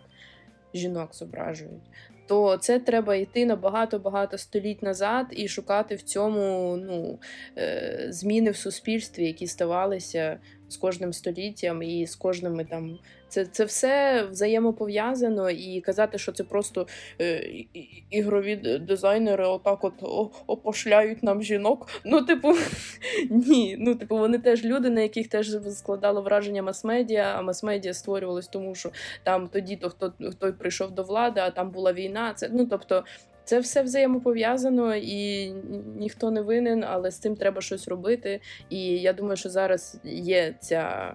жінок зображують? то це треба йти на багато-багато століть назад і шукати в цьому ну, е, зміни в суспільстві, які ставалися з кожним століттям і з кожними там це це все взаємопов'язано, і казати, що це просто е, ігрові дизайнери отак от опошляють нам жінок. Ну, типу, ні. Ну, типу, вони теж люди, на яких теж складало враження мас-медіа, а мас-медіа створювалось тому, що там тоді то хто хто прийшов до влади, а там була війна. Це ну тобто. Це все взаємопов'язано і ніхто не винен, але з цим треба щось робити. І я думаю, що зараз є ця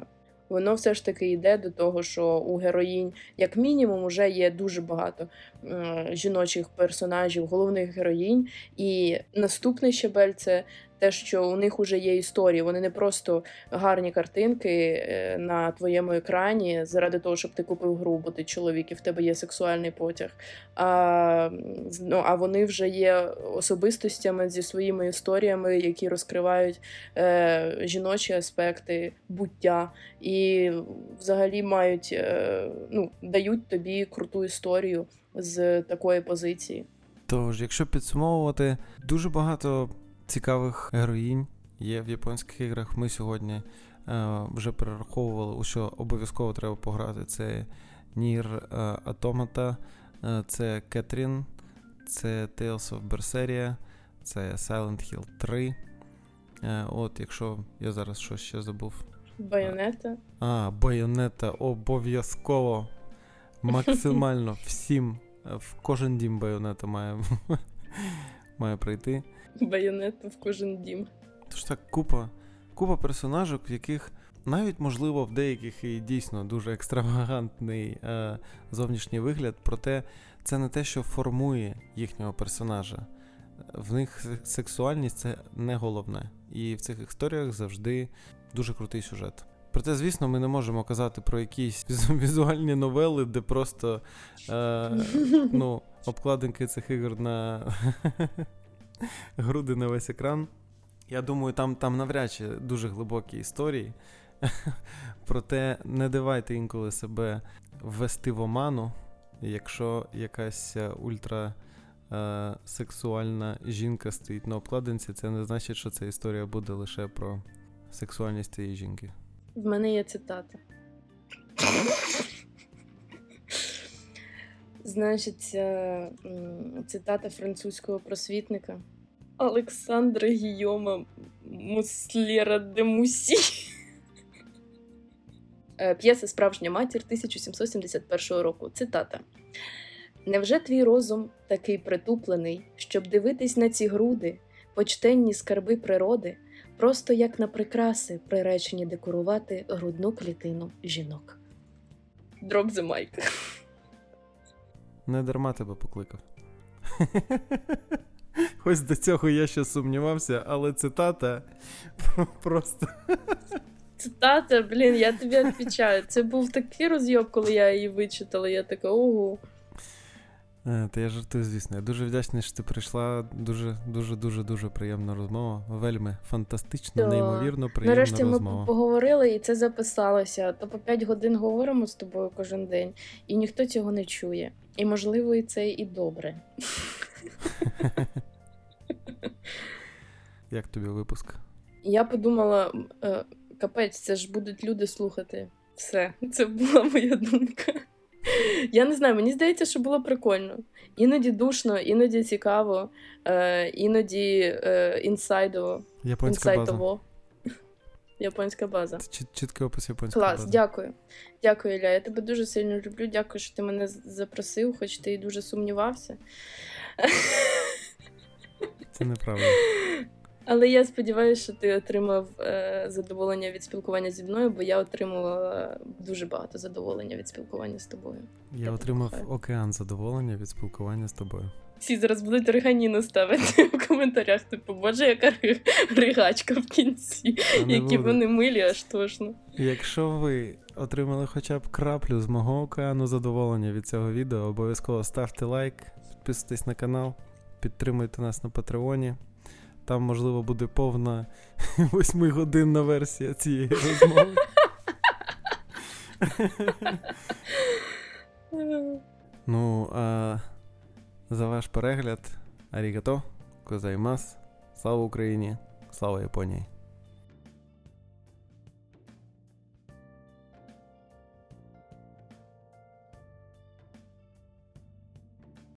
воно все ж таки йде до того, що у героїнь, як мінімум, вже є дуже багато е, жіночих персонажів, головних героїнь. І наступний щебель це те, що у них вже є історії. Вони не просто гарні картинки е, на твоєму екрані заради того, щоб ти купив гру, бо ти чоловік і в тебе є сексуальний потяг. А ну, а вони вже є особистостями зі своїми історіями, які розкривають е, жіночі аспекти буття, і взагалі мають е, ну, дають тобі круту історію з такої позиції. Тож, якщо підсумовувати, дуже багато цікавих героїнь є в японських іграх. Ми сьогодні е, вже перераховували, у що обов'язково треба пограти. Це Нір Automata, е, це Кетрін, це Tales of Berseria, це Silent Hill 3. Е, от, якщо я зараз щось ще забув. Байонета. А, байонета обов'язково. Максимально всім. В кожен дім байонета має має прийти. Байонету в кожен дім. Тож так, купа купа персонажок, в яких навіть, можливо, в деяких і дійсно дуже екстравагантний е, зовнішній вигляд, проте це не те, що формує їхнього персонажа. В них сексуальність це не головне. І в цих історіях завжди дуже крутий сюжет. Проте, звісно, ми не можемо казати про якісь візуальні новели, де просто е, ну, обкладинки цих ігор на груди на весь екран. Я думаю, там там навряд чи дуже глибокі історії. Проте не давайте інколи себе ввести в оману, якщо якась е, ультра. Е, жінка стоїть на обкладинці, це не значить, що ця історія буде лише про сексуальність цієї жінки. В мене є цитата. Значить, е, цитата французького просвітника Олександра Гійома Муслєра де Мусі. Е, п'єса Справжня матір 1771 року. Цитата. Невже твій розум такий притуплений, щоб дивитись на ці груди, почтенні скарби природи, просто як на прикраси, приречені декорувати грудну клітину жінок? Drop the mic. Не дарма тебе покликав. Ось до цього я ще сумнівався, але цитата просто. Цитата, блін, я тобі відповідаю. Це був такий розйоб, коли я її вичитала. Я така ого. Е, та я жартую, звісно. Я дуже вдячний, що ти прийшла. Дуже, дуже, дуже, дуже приємна розмова. Вельми фантастично, То... неймовірно, приємна Нарешті розмова. ми поговорили і це записалося. То по 5 годин говоримо з тобою кожен день, і ніхто цього не чує. І можливо, і це і добре. Як тобі випуск? Я подумала: е, капець, це ж будуть люди слухати. Все, це була моя думка. Я не знаю, мені здається, що було прикольно. Іноді душно, іноді цікаво, е, іноді е, інсайдово. Японська база. Японська база. Чіткий опис японської Клас, бази. дякую. Дякую, Ілля. Я тебе дуже сильно люблю. Дякую, що ти мене запросив, хоч ти і дуже сумнівався. Це неправда. Але я сподіваюся, що ти отримав е, задоволення від спілкування зі мною, бо я отримувала дуже багато задоволення від спілкування з тобою. Я, я отримав океан задоволення від спілкування з тобою. Всі зараз будуть риганіну ставити в коментарях. Типу, боже, яка ригачка в кінці. Не Які буде. вони милі, аж тошно. Якщо ви отримали хоча б краплю з мого океану задоволення від цього відео, обов'язково ставте лайк, підписуйтесь на канал, підтримуйте нас на Патреоні. Там, можливо, буде повна восьмигодинна версія цієї розмови. Ну, а за ваш перегляд, арігато, козаймас, слава Україні, слава Японії.